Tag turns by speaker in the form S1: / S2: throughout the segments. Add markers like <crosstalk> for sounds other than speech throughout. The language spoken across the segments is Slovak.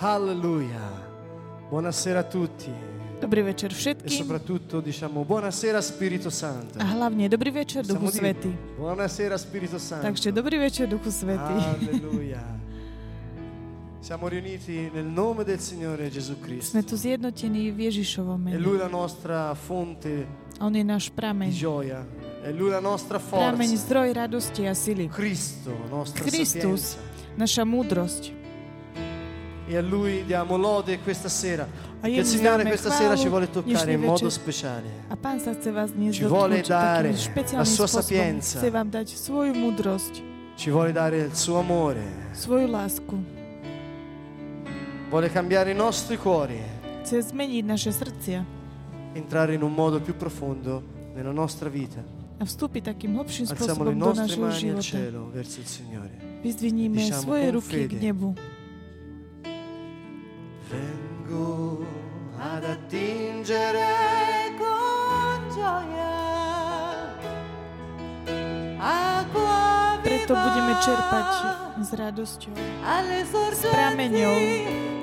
S1: Alleluia. Buonasera a tutti.
S2: Dobrý večer
S1: E
S2: všetkým
S1: soprattutto diciamo buonasera Spirito Santo.
S2: a hlavne dobrý večer Duchu Svety.
S1: Buonasera Spirito Santo.
S2: Takže dobrý večer Duchu Svety.
S1: Alleluia. <laughs> Siamo riuniti nel nome del Signore Gesù Cristo.
S2: Sme tu zjednotení v Ježišovom mene.
S1: Lui la nostra fonte
S2: On je náš
S1: di
S2: prameň.
S1: gioia. È Lui la nostra
S2: Prameň,
S1: forza.
S2: zdroj radosti a sily.
S1: Cristo, nostra
S2: Christus.
S1: sapienza.
S2: Naša múdrosť.
S1: e a Lui diamo lode questa sera. Che il Signore questa sera ci vuole toccare in modo speciale. Ci vuole dare la sua sapienza. Ci vuole dare il suo amore. Vuole cambiare i nostri cuori. Entrare in un modo più profondo nella nostra vita. Alziamo le nostre mani al cielo verso il Signore. Diciamo con fede. Vengo ad attingere
S3: con gioia acqua
S2: Preto budeme čerpať s radosťou
S3: alle sorgenti
S2: prameňou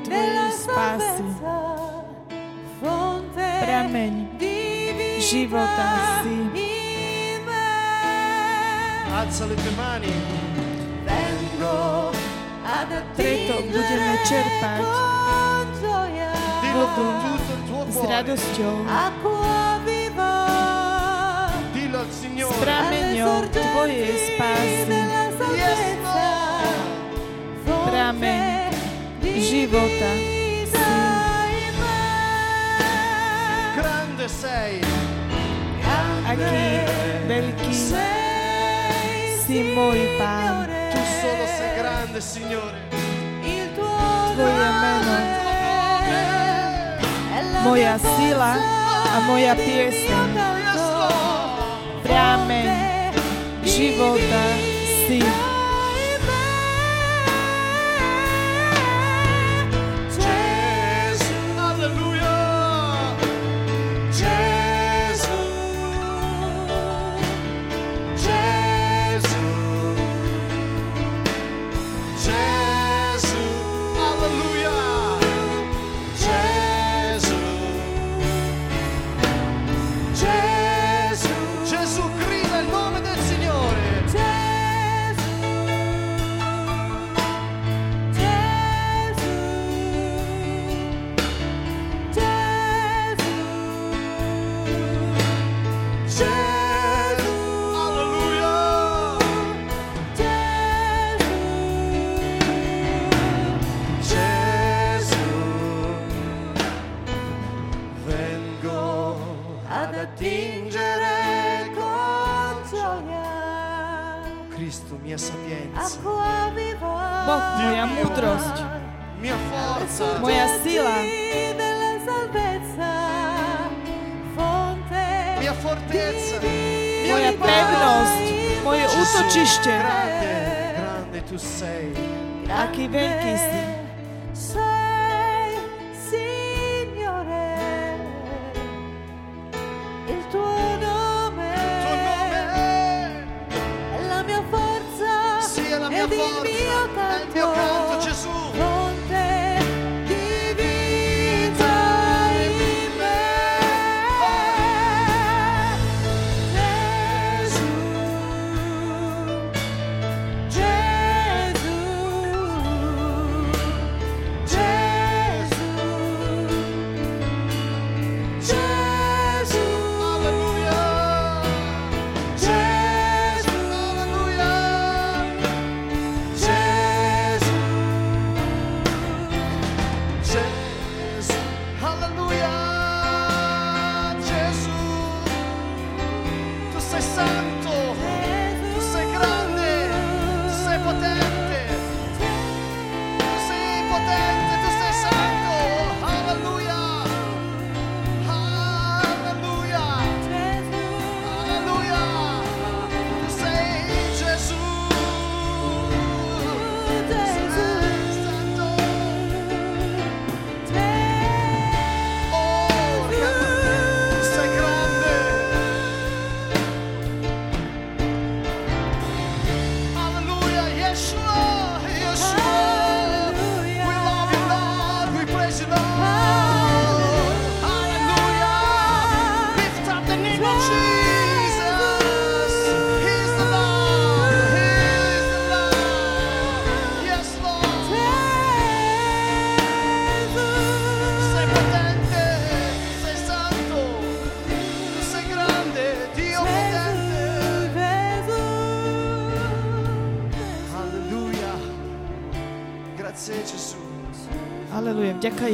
S2: Tvojej spásy. prameň života si.
S1: Alza le tue mani.
S3: Vengo ad
S2: Preto budeme
S3: attingere
S2: čerpať
S1: tuo
S2: s radosťou s
S1: Signore.
S2: prameňou Tvojej spásy. Prameň života. Aký veľký
S3: Sei,
S2: si môj Pán.
S1: Tu solo sei grande, Signore.
S3: il tuo
S2: Tvoje meno, moja sila a moja pieseň. Prameň života si.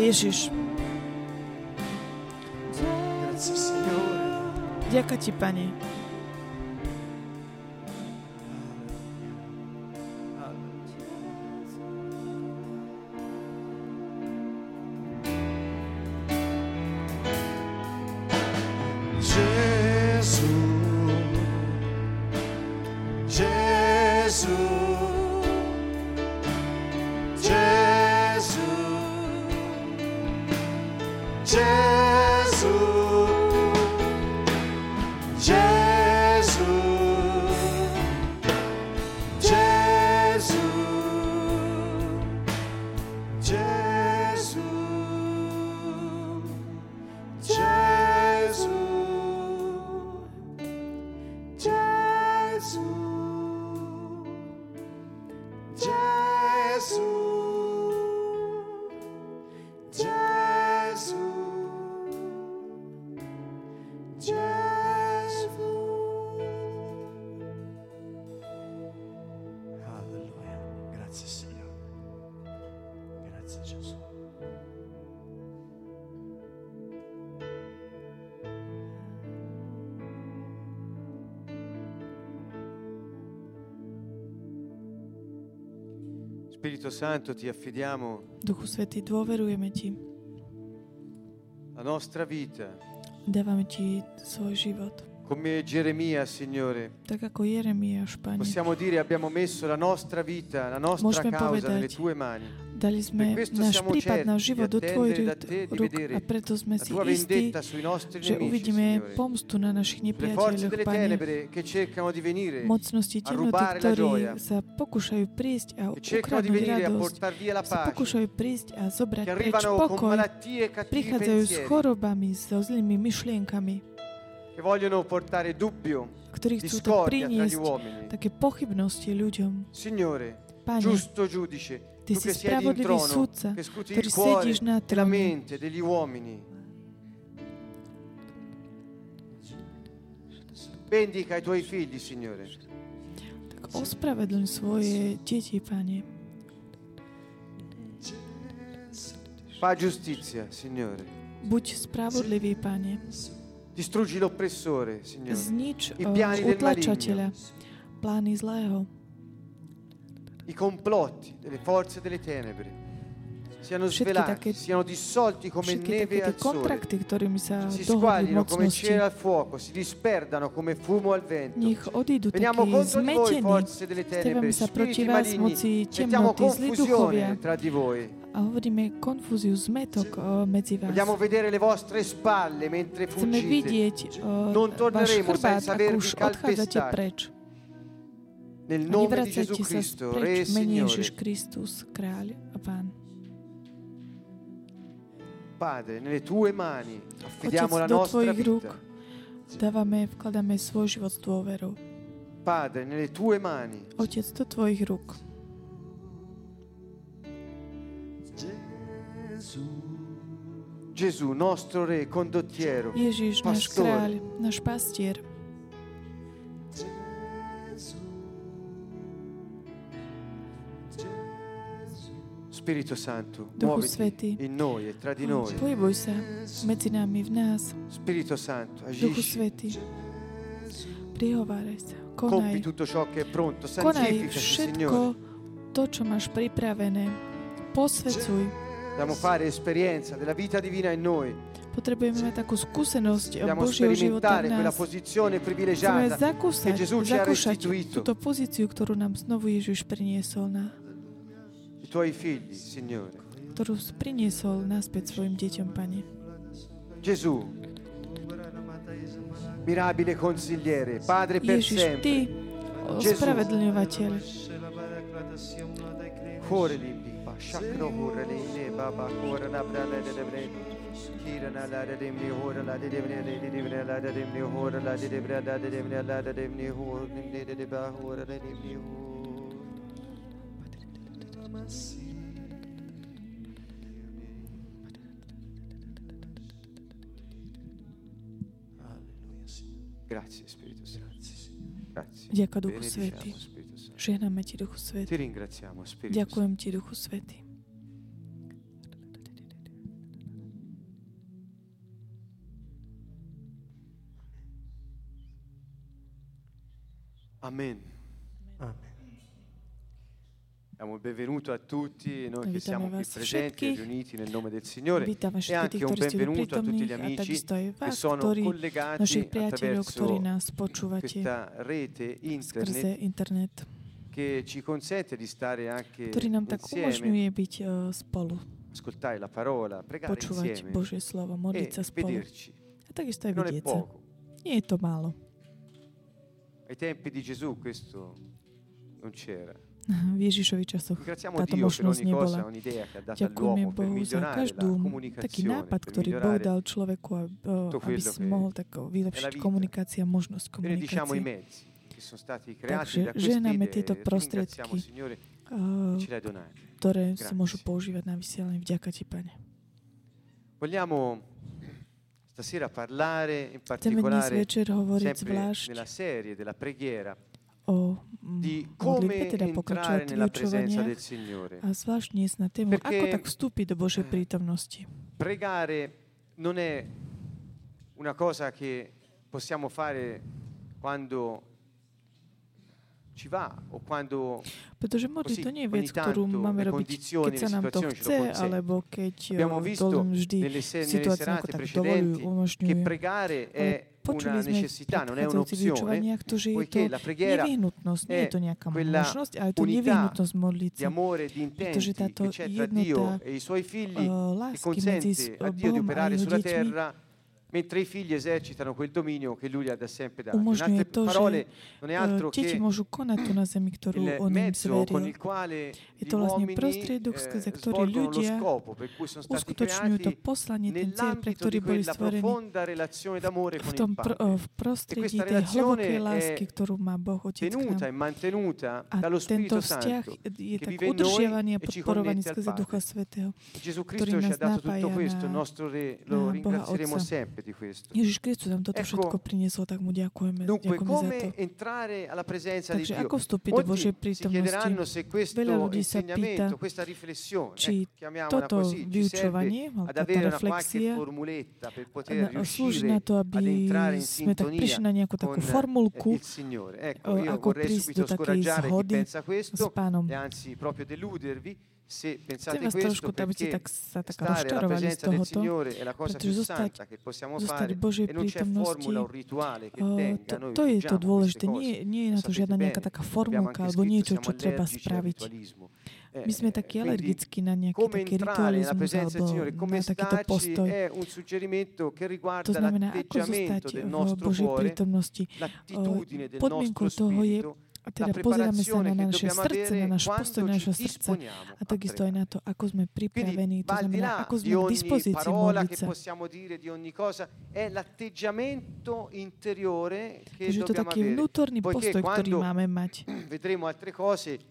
S3: Ježiš. Vďaka ti, Pane.
S4: Spirito Santo, ti affidiamo
S3: Duchu Svetý, dôverujeme ti.
S4: la nostra vita,
S3: Dávame ti svoj život.
S4: Come Geremia, Signore.
S3: Tak ako Jeremiáš, Pane.
S4: Possiamo dire abbiamo messo la nostra vita, la nostra
S3: Môžeme
S4: causa
S3: povedať,
S4: nelle tue mani.
S3: Dali sme náš prípad, náš život do tvojich rúk a preto sme si istí, že
S4: nemici,
S3: uvidíme
S4: Signore.
S3: pomstu na našich nepriateľoch, Pane.
S4: tenebre che cercano di venire,
S3: Mocnosti temnoty, ktorí sa pokúšajú prísť a ukradnúť radosť, sa pokúšajú prísť a zobrať preč pokoj,
S4: e
S3: prichádzajú s chorobami, so zlými myšlienkami, ktorí chcú tak priniesť také pochybnosti ľuďom. Pane, Ty si spravodlivý sudca, ktorý
S4: mente degli uomini, Bendica i tuoi figli, Signore.
S3: Ospravedlň svoje deti, Pane.
S4: Fa giustizia, Signore.
S3: Buď spravodlivý, Pane.
S4: Distruggi l'oppressore, Signore.
S3: Znič
S4: I
S3: uh,
S4: piani del
S3: utlačateľa, plány zlého.
S4: I complotti delle forze delle tenebre siano
S3: Všetky
S4: svelati,
S3: také-
S4: siano dissolti come neve al sole.
S3: kontrakty, ktorými sa
S4: Si squaglino come cera al fuoco, si disperdano come fumo al vento.
S3: nech odídu
S4: Veniamo
S3: takí
S4: contro di voi,
S3: zmetení.
S4: forze delle tenebre,
S3: Stavíme sa proti
S4: spiriti
S3: vás, moci
S4: Mettiamo
S3: temnoty, zlí duchovia.
S4: confusione tra di voi.
S3: A hovoríme konfúziu, zmetok uh, medzi vás.
S4: Vogliamo vedere le vostre spalle mentre
S3: Chceme
S4: fuggite.
S3: vidieť uh,
S4: Non torneremo senza avervi calpestati.
S3: preč.
S4: Nel nome di Gesù Cristo, Re e Signore.
S3: Kristus, kráľ a pán.
S4: Padre, nelle tue mani affidiamo
S3: Otec,
S4: la nostra
S3: tvojich rúk
S4: vita.
S3: dávame, vkladáme svoj život s dôverou.
S4: Padre, nelle tue mani
S3: Otec, do tvojich rúk.
S4: Gesù, nostro Re, condottiero,
S3: Ježiš, náš kráľ, náš pastier.
S4: Spirito Santo,
S3: Duchu
S4: muoviti
S3: Svetý.
S4: in noi e tra di noi.
S3: Pohybuj sa medzi nami, v nás.
S4: Spirito Santo,
S3: Duchu
S4: agisci,
S3: Svetý. Prihováraj sa.
S4: compi
S3: Konaj.
S4: tutto ciò che è pronto,
S3: Konaj
S4: santificaci,
S3: všetko
S4: Signore.
S3: to, čo máš pripravené. Posvedcuj.
S4: Dobbiamo fare esperienza della vita divina in noi.
S3: Potrebujeme mať takú skúsenosť
S4: Dobbiamo
S3: Božieho života
S4: sperimentare
S3: v
S4: quella
S3: nás.
S4: posizione
S3: Chceme
S4: privilegiata
S3: zakúsať,
S4: che Gesù ci ha
S3: zakúšať
S4: restituito.
S3: túto pozíciu, ktorú nám znovu Ježiš priniesol, na,
S4: i tuoi figli, Signore.
S3: ktorú priniesol naspäť svojim deťom, Pane.
S4: Gesù, mirabile consigliere, Padre per
S3: Ježiš,
S4: sempre.
S3: Ty,
S4: Gesù.
S3: ospravedlňovateľ,
S4: Cuore limpipa, Shakro Murali, Baba Korana Brala de Debre, Kirana Lada Dimni Hora Lada Dimni Dimni Lada Dimni Hora Lada Dimni Lada Dimni Lada Dimni Hora Dimni Deba Hora Dimni Hora. Grazie Spirito Santo. Grazie.
S3: Дяка
S4: Духу Святий.
S3: Žehname Ti, Duchu Svetý. Ďakujem Ti, Duchu Svetý.
S4: Amen.
S1: Amen.
S4: Diamo il benvenuto a tutti noi che siamo qui presenti
S3: e
S4: riuniti nel nome del Signore e anche un benvenuto a tutti gli amici che sono collegati attraverso questa rete internet.
S3: Ktorý nám tak umožňuje byť eh, spolu, počúvať Božie slovo,
S4: e
S3: modliť sa spolu. A takisto aj vidieť sa. Nie je to málo.
S4: Ai tempi di Gesù questo non c'era. <laughs>
S3: V Ježišovi časoch táto možnosť nebola. Ďakujeme Bohu za každú taký nápad, ktorý Boh dal človeku, aby
S4: quello
S3: si mohol tak vylepšiť komunikácia, možnosť komunikácie.
S4: Mezzi che sono stati creati
S3: Takže žehname
S4: idee
S3: tieto
S4: e
S3: prostriedky, eh, ktoré
S4: Grazie.
S3: môžu používať na vysielanie. Vďaka Ti, Pane.
S4: Vogliamo stasera parlare in particolare sempre nella serie della preghiera
S3: o mm,
S4: di come
S3: teda
S4: entrare nella presenza
S3: vyučovaniach
S4: del Signore.
S3: a zvlášť dnes na tému,
S4: Perché-
S3: ako tak vstúpiť do Božej <clears throat> prítomnosti.
S4: Pregare non è una cosa che possiamo fare quando ci va o quando
S3: Pretože to nie je vec, ktorú máme robiť, keď sa nám to chce, alebo keď
S4: abbiamo
S3: eh,
S4: visto
S3: to vždy situácia ako tak dovolujú, umožňujú.
S4: pregare
S3: Ale
S4: è
S3: počuli
S4: una
S3: sme v
S4: necessità, non è
S3: predchádzajúcich
S4: un'opzione,
S3: vyučovaniach to, že je to nevyhnutnosť, nie je to nejaká možnosť, ale je to nevyhnutnosť modliť sa. Pretože táto jednota,
S4: e
S3: eh, lásky medzi Bohom a jeho deťmi
S4: mentre i figli esercitano quel dominio che lui ha da sempre dato.
S3: Umožňuje to, že
S4: parole, non è
S3: eh,
S4: altro
S3: deti môžu konať tu na zemi, ktorú on im zveril. Je to vlastne prostriedok,
S4: eh,
S3: skrze ktorý ľudia uskutočňujú to poslanie, ten cieľ, pre ktorý boli stvorení v tom pr-
S4: Padre,
S3: v prostredí
S4: questa
S3: tej hlbokej lásky, ktorú má Boh Otec k nám.
S4: e
S3: A tento vzťah je tak udržiavaný a
S4: e ci
S3: podporovaný skrze. Ducha Svetého. Ktorý nás
S4: dato tutto
S3: napája na- Boha Otca. Ježiš Kristus nám toto všetko priniesol, tak mu ďakujeme,
S4: Dunque,
S3: ďakujeme za to.
S4: come entrare alla presenza di
S3: Takže ako vstúpiť do Božej prítomnosti?
S4: se questo
S3: Veľa ľudí sa pýta,
S4: questa riflessione,
S3: či
S4: chiamiamola
S3: toto vyučovanie,
S4: ad
S3: alebo táto
S4: avere una qualche
S3: reflexia, slúži na to, aby sme tak prišli na nejakú takú
S4: eh,
S3: formulku, eh, ako prísť do takej zhody s pánom.
S4: Se
S3: Chcem
S4: pensate
S3: vás trošku, aby ste tak, sa tak rozčarovali z tohoto, pretože zostať- zostať Božej
S4: e
S3: prítomnosti, eh, to, to je to dôležité. Nie, nie je na to žiadna nejaká taká formulka alebo niečo, čo treba spraviť. My
S4: Eh,
S3: sme takí
S4: quindi
S3: alergickí na nejaký taký ritualizmus alebo na takýto postoj. To znamená, ako zostať v Božej prítomnosti. podmienkou toho je A teda pozeráme sa na naše srdce, na náš postoj, na naše srdce a takisto aj na to, ako sme pripravení, to znamená, ako sme k dispozícii modliť sa. Čiže to taký vnútorný postoj, ktorý máme mať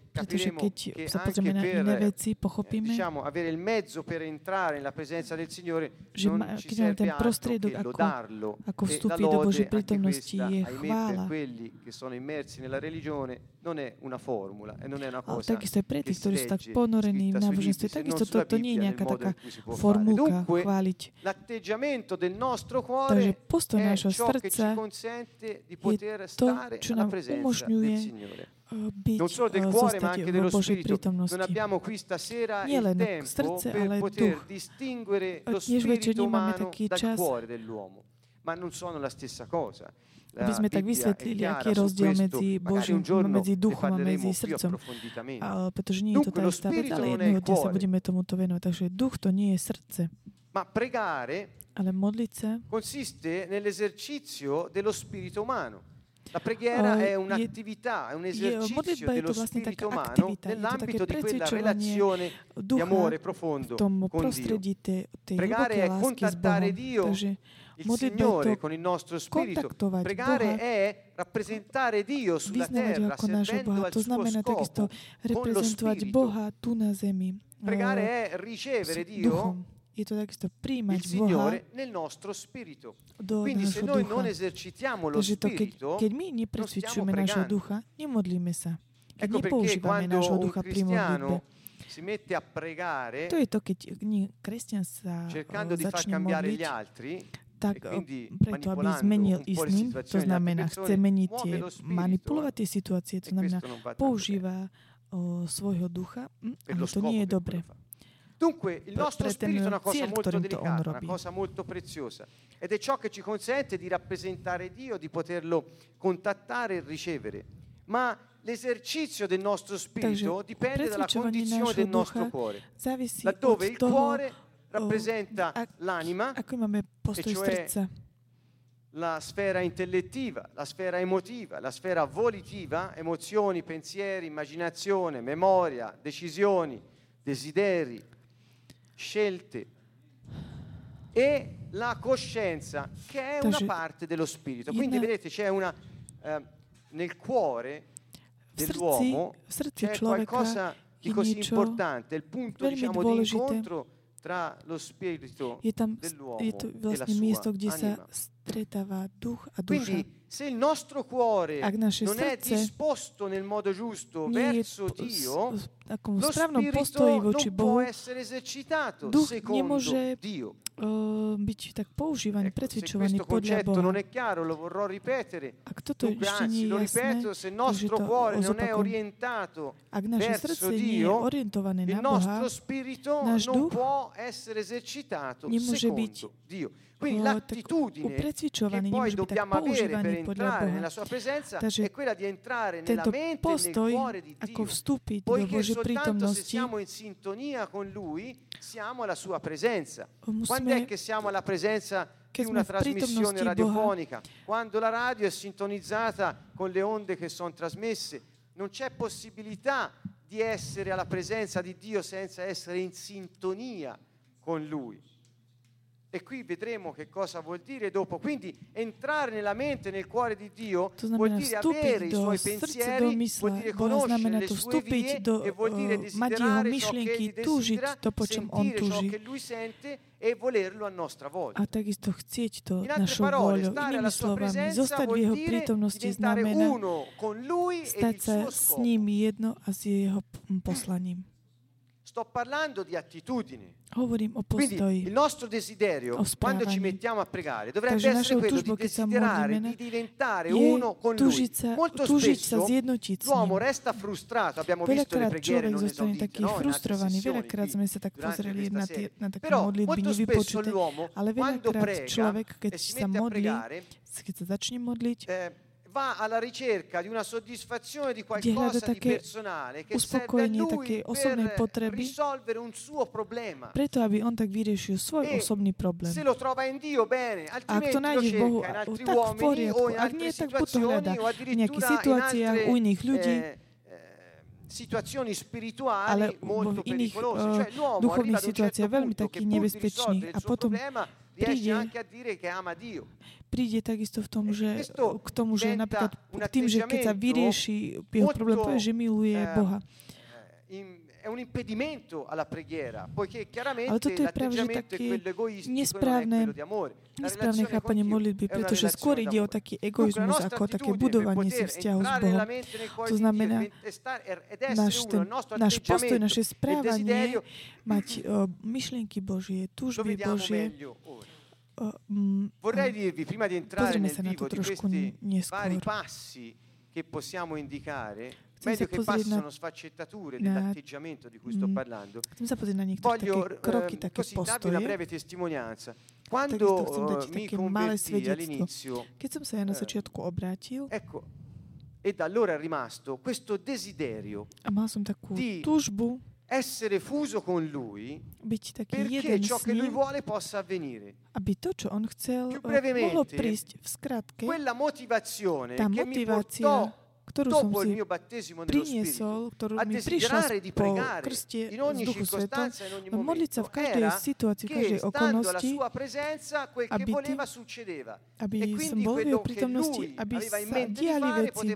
S3: pretože keď sa pozrieme na iné veci, pochopíme,
S4: diciamo, avere il mezzo per entrare nella presenza del Signore,
S3: že ma, keď máme ten prostriedok, ako,
S4: lodarlo,
S3: ako vstúpiť do Božej prítomnosti, je chvála. Ale takisto aj pre tých, ktorí sú tak ponorení v náboženstve, takisto
S4: to,
S3: to nie je nejaká taká formulka chváliť. Takže postoj nášho srdca
S4: je
S3: to, čo nám umožňuje byť,
S4: Non solo del cuore, ma anche dello spirito. Non abbiamo qui stasera
S3: Nie
S4: il tempo
S3: srdce,
S4: per poter
S3: duch.
S4: distinguere lo spirito umano dal cuore dell'uomo, ma non sono la stessa cosa.
S3: Aby sme tak vysvetlili, aký je rozdiel medzi Božím,
S4: giorno
S3: medzi duchom a medzi srdcom. A, pretože nie je to tá istá vec, ale jedného dňa sa budeme tomuto venovať. Takže duch to nie je srdce,
S4: Ma pregare
S3: ale modliť sa
S4: consiste nell'esercizio dello spirito umano. La preghiera è un'attività, è un esercizio dello spirito umano nell'ambito di quella relazione di amore profondo con Dio. Pregare è contattare Dio, il Signore con il nostro spirito. Pregare è rappresentare Dio sulla terra, servendo al suo scopo, con lo spirito.
S3: Boha tu na zemi.
S4: Pregare è ricevere Dio
S3: Je to takisto
S4: il
S3: Boha
S4: Signore nel nostro spirito.
S3: do
S4: Quindi se
S3: nášho
S4: noi
S3: ducha.
S4: non esercitiamo lo
S3: Takže to, keď,
S4: spirito,
S3: keď my
S4: stiamo
S3: nášho ducha, nemodlíme sa. Keď
S4: Ecco
S3: nepoužívame nášho ducha pri modlitbe.
S4: si mette a pregare
S3: To je to, keď nie, kresťan sa
S4: cercando
S3: eh,
S4: di far cambiare
S3: modliť,
S4: gli altri,
S3: tak
S4: E quindi
S3: preto, aby zmenil istým, to znamená, chce meniť tie,
S4: lo spirito,
S3: manipulovať tie situácie, to
S4: E
S3: znamená, používa o, svojho ducha,
S4: per
S3: ale to nie je dobre.
S4: Dunque, il nostro spirito è una cosa molto delicata, una cosa molto preziosa. Ed è ciò che ci consente di rappresentare Dio, di poterlo contattare e ricevere. Ma l'esercizio del nostro spirito dipende dalla condizione del nostro cuore, laddove il cuore rappresenta
S3: ak-
S4: l'anima,
S3: postoj
S4: cioè la sfera intellettiva, la sfera emotiva, la sfera volitiva, emozioni, pensieri, immaginazione, memoria, decisioni, desideri, scelte. E la coscienza che è una parte dello spirito. Quindi vedete c'è una eh, nel cuore dell'uomo c'è qualcosa di così importante, il punto diciamo di incontro tra lo spirito
S3: je tam
S4: dell'uomo
S3: je to
S4: e la
S3: vlastne
S4: sua
S3: miesto, kde sa stretáva duch a duša.
S4: Quindi se il nostro cuore non è disposto nel modo giusto verso Dio, lo spirito non può essere esercitato secondo Dio.
S3: byť tak používaný, precvičovaný podľa Boha.
S4: non è chiaro, lo vorrò ripetere.
S3: Ak toto
S4: Dunque,
S3: ešte nie je jasné,
S4: ripeto, se nostro cuore non è orientato
S3: Ak naše
S4: verso
S3: srdce nie je orientované
S4: il
S3: na Boha,
S4: nostro spirito
S3: náš
S4: non
S3: duch
S4: può essere esercitato
S3: nemôže byť.
S4: Quindi l'attitudine che poi dobbiamo avere per entrare nella sua presenza
S3: Takže
S4: è quella di entrare nella mente e nel cuore di Dio. Poiché soltanto se siamo in sintonia con Lui, siamo alla sua presenza. Quando
S3: musíme,
S4: è che siamo alla presenza
S3: che
S4: di una trasmissione
S3: Boha.
S4: radiofonica? Quando la radio è sintonizzata con le onde che sono trasmesse, non c'è possibilità di essere alla presenza di Dio senza essere in sintonia con Lui. E qui vedremo che cosa vuol dire dopo. Quindi entrare nella mente nel cuore di Dio
S3: To
S4: vuol dire avere i suoi pensieri, vuol dire conoscere le sue vie
S3: do,
S4: e vuol dire
S3: jeho
S4: desiderare che
S3: myšlienky, túžiť to, po čom on túži.
S4: e a
S3: takisto chcieť to
S4: In altre
S3: našou
S4: parole,
S3: voľou. Inými slovami, zostať v jeho prítomnosti znamená stať sa s ním jedno a s jeho poslaním.
S4: sto parlando di attitudini. Quindi il nostro desiderio, quando ci mettiamo a pregare, dovrebbe
S3: Takže
S4: essere quello di desiderare di diventare uno con
S3: tužica, Lui.
S4: Molto spesso l'uomo resta frustrato, abbiamo visto le preghiere non esaudite, no?
S3: frustrovaný, veľakrát sme sa tak pozreli na, tie, na také
S4: Però,
S3: modlitby nevypočuté, ale veľakrát človek, keď sa
S4: modlí, a pregare, eh, va alla ricerca di una soddisfazione di qualcosa di personale che serve a lui per
S3: potreby.
S4: risolvere un suo problema.
S3: preto aby on tak vyriešil svoj
S4: E
S3: osobný problém.
S4: Se lo trova in Dio bene,
S3: Ak
S4: altrimenti
S3: to
S4: lo
S3: nájde v Bohu, tak v
S4: uomini
S3: poriadku.
S4: o in
S3: Ak nie, tak to
S4: situazioni
S3: hľadá v nejakých situáciách
S4: altre
S3: u iných ľudí,
S4: eh, eh, situazioni spirituali
S3: ale
S4: molto
S3: iných
S4: pericolose.
S3: eh,
S4: Cioè l'uomo
S3: duchovných situáciách
S4: certo
S3: veľmi
S4: punto
S3: taký
S4: che pur di
S3: nebezpečný
S4: risolvere
S3: a potom príde príde takisto v tom,
S4: E
S3: že, k tomu, že napríklad tým, že keď sa vyrieši jeho
S4: molto,
S3: problém, povie, že miluje
S4: eh,
S3: Boha.
S4: Eh, è un impedimento alla preghiera, poiché
S3: Ale
S4: chiaramente
S3: toto je práve, že
S4: l'atteggiamento è
S3: také
S4: quello egoistico, non è
S3: nesprávne,
S4: quello di amore. La
S3: nesprávne chápanie modlitby, pretože skôr ide o taký egoizmus ako také budovanie si vzťahu s Bohom.
S4: e
S3: To znamená,
S4: e essere
S3: náš, ten, náš postoj, naše
S4: e
S3: správanie, mať uh, myšlienky Božie, túžby Božie.
S4: Vorrei dirvi, prima di entrare nel vivo di questi vari passi che possiamo indicare, meglio che
S3: passi
S4: sono sfaccettature dell'atteggiamento di cui sto parlando, voglio
S3: eh,
S4: così darvi una breve testimonianza. Quando eh, mi convertì all'inizio, eh, ecco, e da allora è rimasto questo desiderio di essere fuso con lui
S3: byť taký
S4: perché
S3: jeden
S4: ciò
S3: s
S4: che lui
S3: ním,
S4: vuole possa avvenire.
S3: aby to, čo on chcel,
S4: Più
S3: eh,
S4: brevemente,
S3: mohlo prísť v skratke.
S4: Quella motivazione
S3: Tá
S4: che mi
S3: motivácia,
S4: portò
S3: ktorú som si priniesol, ktorú mi prišla po krste z Duchu Svetom, modliť sa v každej situácii, v každej okolnosti, aby ty- aby
S4: e
S3: som bol v jeho prítomnosti, aby sa diali veci.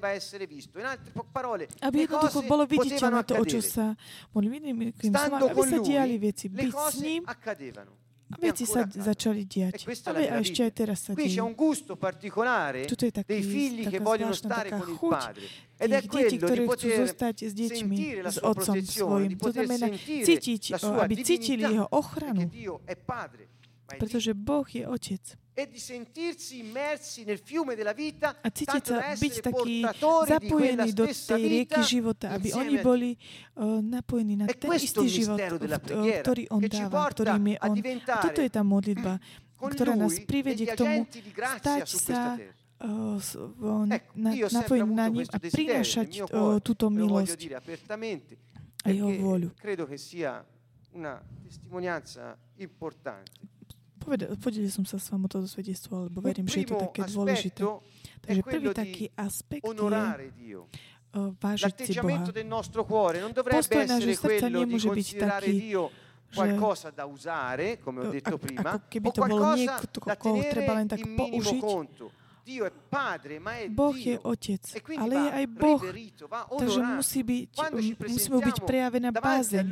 S3: Aby jednoducho bolo viditeľné to, o čo sa modlím aby sa diali veci, byť s ním.
S4: accadevano
S3: a
S4: e
S3: veci sa
S4: accadono.
S3: začali
S4: E
S3: diať.
S4: questa
S3: A, ve- a
S4: meraviglia.
S3: ešte aj teraz sa
S4: particolare
S3: Tuto je taký, taká zvláštna taká chuť tých detí, ktoré chcú zostať s deťmi, s otcom svojim. To znamená cítiť, aby cítili jeho ochranu, pretože Boh je otec.
S4: E di sentirsi immersi nel fiume della vita,
S3: A cítiť sa byť taký zapojení do tej rieky života, aby oni boli uh, napojení na ten istý život, ktorý on dáva, ktorým je on. A toto je tá modlitba, ktorá nás privedie k tomu stať sa uh,
S4: Ecco,
S3: na, ním a prinášať uh, túto milosť a jeho vôľu.
S4: credo che sia una testimonianza importante.
S3: Poveda- Podelil som sa s vami o toto svedectvo, lebo verím, že je to také dôležité. Takže prvý taký aspekt je uh, vážiť si Boha. Postoj nášho srdca nemôže byť taký,
S4: qualcosa da usare, come ho
S3: uh,
S4: detto prima, o qualcosa da tenere in minimo conto. Dio è padre, ma è
S3: Boh je
S4: Dio.
S3: otec,
S4: E
S3: ale je aj Boh, takže musí byť, musí mu byť prejavená bázeň.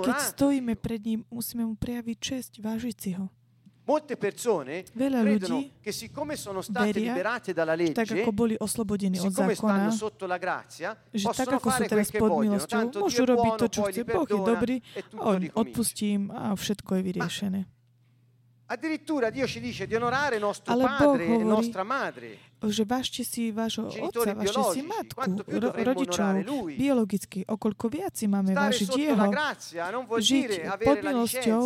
S3: Keď stojíme pred ním, musíme mu prejaviť česť, vážiť si ho.
S4: Molte persone
S3: Veľa
S4: credono
S3: ľudí
S4: che siccome sono state
S3: veria,
S4: liberate dalla
S3: Tak
S4: legge,
S3: ako boli oslobodení od
S4: siccome stanno
S3: zákona,
S4: sotto la grazia,
S3: že tak ako sú teraz pod milosťou, môžu robiť to, čo chce.
S4: li
S3: Boh je dobrý,
S4: e
S3: on
S4: ricomincia.
S3: odpustím a všetko je vyriešené.
S4: Addirittura Dio ci dice di onorare nostro
S3: Ale
S4: padre e nostra madre.
S3: Že vážte si vášho otca, vážte si matku, ro- rodičov, biologicky. Okoľko viac si máme vážiť jeho. Žiť pod milosťou,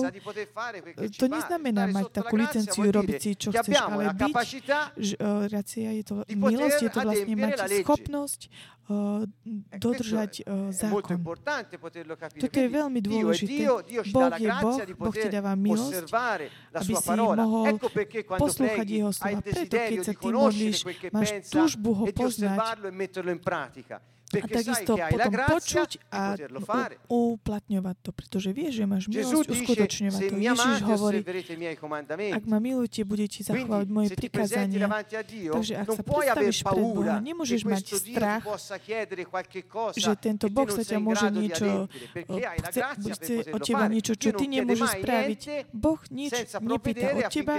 S3: to neznamená mať takú licenciu robiť si, čo chceš, ale byť, že, uh, je to, milosť je to vlastne mať schopnosť dodržať uh,
S4: è molto
S3: zákon. Toto je veľmi dôležité. Boh je Boh, Boh ti dáva milosť, aby si mohol poslúchať jeho slova. Preto, keď sa ty modlíš, máš túžbu ho
S4: e
S3: poznať
S4: e
S3: a takisto potom počuť a uplatňovať to, pretože vieš, že máš milosť uskutočňovať to. Ježiš hovorí, ak ma milujete, budete zachovať moje prikázania. Takže ak sa predstavíš pred Boha, nemôžeš mať strach, že tento
S4: te
S3: Boh sa ťa môže niečo chce, chce od teba niečo, čo ty nemôžeš spraviť. Boh nič nepýta od teba,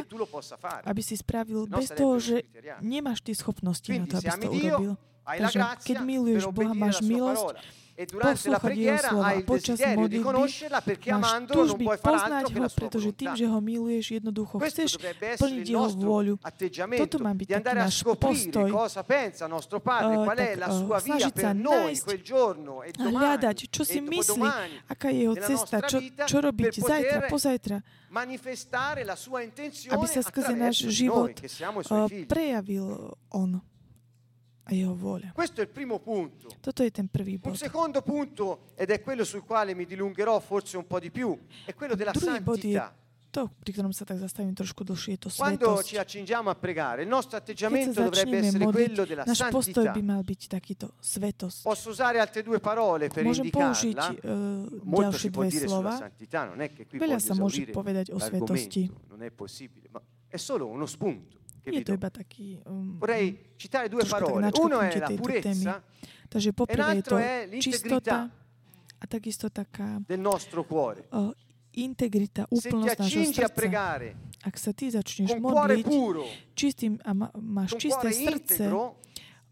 S3: aby si spravil
S4: No
S3: bez toho, že nemáš tie schopnosti na to, aby si to urobil. Takže keď miluješ Boha, máš milosť.
S4: E
S3: poslúchať jeho slova. Počas modlitby máš túžby poznať ho, pretože tým, že ho miluješ, jednoducho chceš plniť jeho vôľu. Toto má byť taký náš postoj. tak, snažiť sa nájsť
S4: e
S3: hľadať, čo
S4: e
S3: si myslí, aká je jeho cesta, čo, čo robiť zajtra, pozajtra, aby sa skrze náš život prejavil on a jeho vôľa.
S4: Questo è il primo punto.
S3: Toto je ten prvý
S4: Un
S3: bod.
S4: secondo punto, ed è quello sul quale mi dilungherò forse un po' di più, è quello della
S3: Druhý bod je
S4: santità.
S3: to, pri ktorom sa tak zastavím trošku dlhšie, je to
S4: Quando ci
S3: svetosť.
S4: accingiamo a pregare, il nostro
S3: Keď
S4: atteggiamento
S3: sa
S4: dovrebbe
S3: začneme
S4: essere
S3: modliť,
S4: quello della
S3: náš postoj
S4: santità.
S3: by mal byť takýto, svetosť.
S4: Posso usare altre due parole per
S3: Môžem použiť
S4: indicarla.
S3: uh,
S4: Molto si
S3: ďalšie
S4: può
S3: dve
S4: dire sulla
S3: slova.
S4: santità, non è che qui
S3: Veľa
S4: voglio
S3: sa môže
S4: esaurire
S3: povedať o svetosti.
S4: l'argomento, non è possibile, ma è solo uno spunto vi
S3: to iba taký... Um,
S4: Vorrei citare due parole. Uno è la purezza
S3: Takže
S4: e
S3: poprvé je
S4: l'altro
S3: to
S4: è
S3: čistota
S4: l'integrità
S3: a takisto taká
S4: del nostro cuore.
S3: uh, integrita, úplnosť nášho srdca.
S4: pregare
S3: Ak sa ty začneš modliť
S4: puro,
S3: čistým a máš čisté srdce,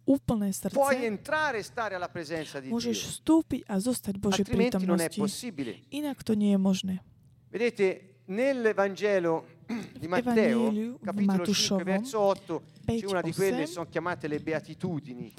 S3: úplné
S4: puoi
S3: srdce,
S4: entrare stare alla presenza di Dio.
S3: môžeš vstúpiť a zostať Božej
S4: Altrimenti non è
S3: prítomnosti.
S4: possibile.
S3: Inak to nie je možné.
S4: Vedete, nel Vangelo di Matteo, capitolo 5,
S3: Matúšovom,
S4: verso 8, c'è
S3: 5,
S4: una di quelle
S3: 8,
S4: sono chiamate le beatitudini.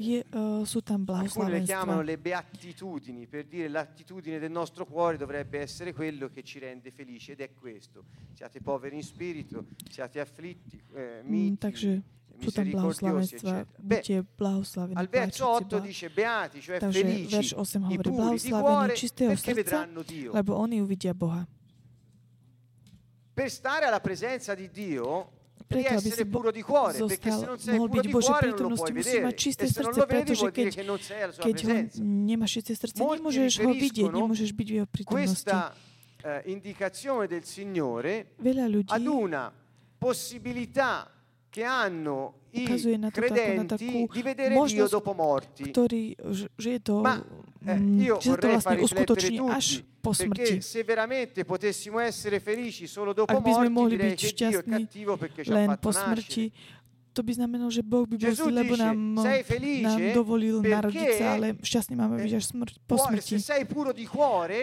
S3: je, uh, sú tam
S4: Alcune le chiamano le beatitudini, per dire l'attitudine del nostro cuore dovrebbe essere quello che ci rende felici ed è questo. Siate poveri in spirito, siate afflitti, eh,
S3: Mm,
S4: miti,
S3: takže sú tam blahoslavenstva. Buďte blahoslavení.
S4: al verso
S3: páčiť si
S4: 8
S3: Boha.
S4: dice beati, cioè
S3: Takže
S4: felici,
S3: verš 8
S4: i
S3: hovorí, blahoslavení
S4: cuore,
S3: čistého
S4: perché
S3: srdca,
S4: vedranno Dio.
S3: lebo oni uvidia Boha.
S4: Per stare alla presenza di Dio devi essere puro di cuore, perché se non sei puro di cuore non lo puoi vedere. E se non lo vedi vuol dire che non sei alla sua presenza. Molti riferiscono. Questa eh, indicazione del Signore ad una possibilità che hanno i
S3: ukazuje na to
S4: credenti
S3: takú
S4: di vedere Dio dopo morti.
S3: ktorý, že, že je to,
S4: Ma eh,
S3: že sa to vlastne uskutoční až po smrti. Ak by sme mohli byť šťastní len po smrti, to by znamenalo, že Boh by bol zlý, lebo nám, nám dovolil narodiť sa, ale šťastný máme byť až smrť, po smrti.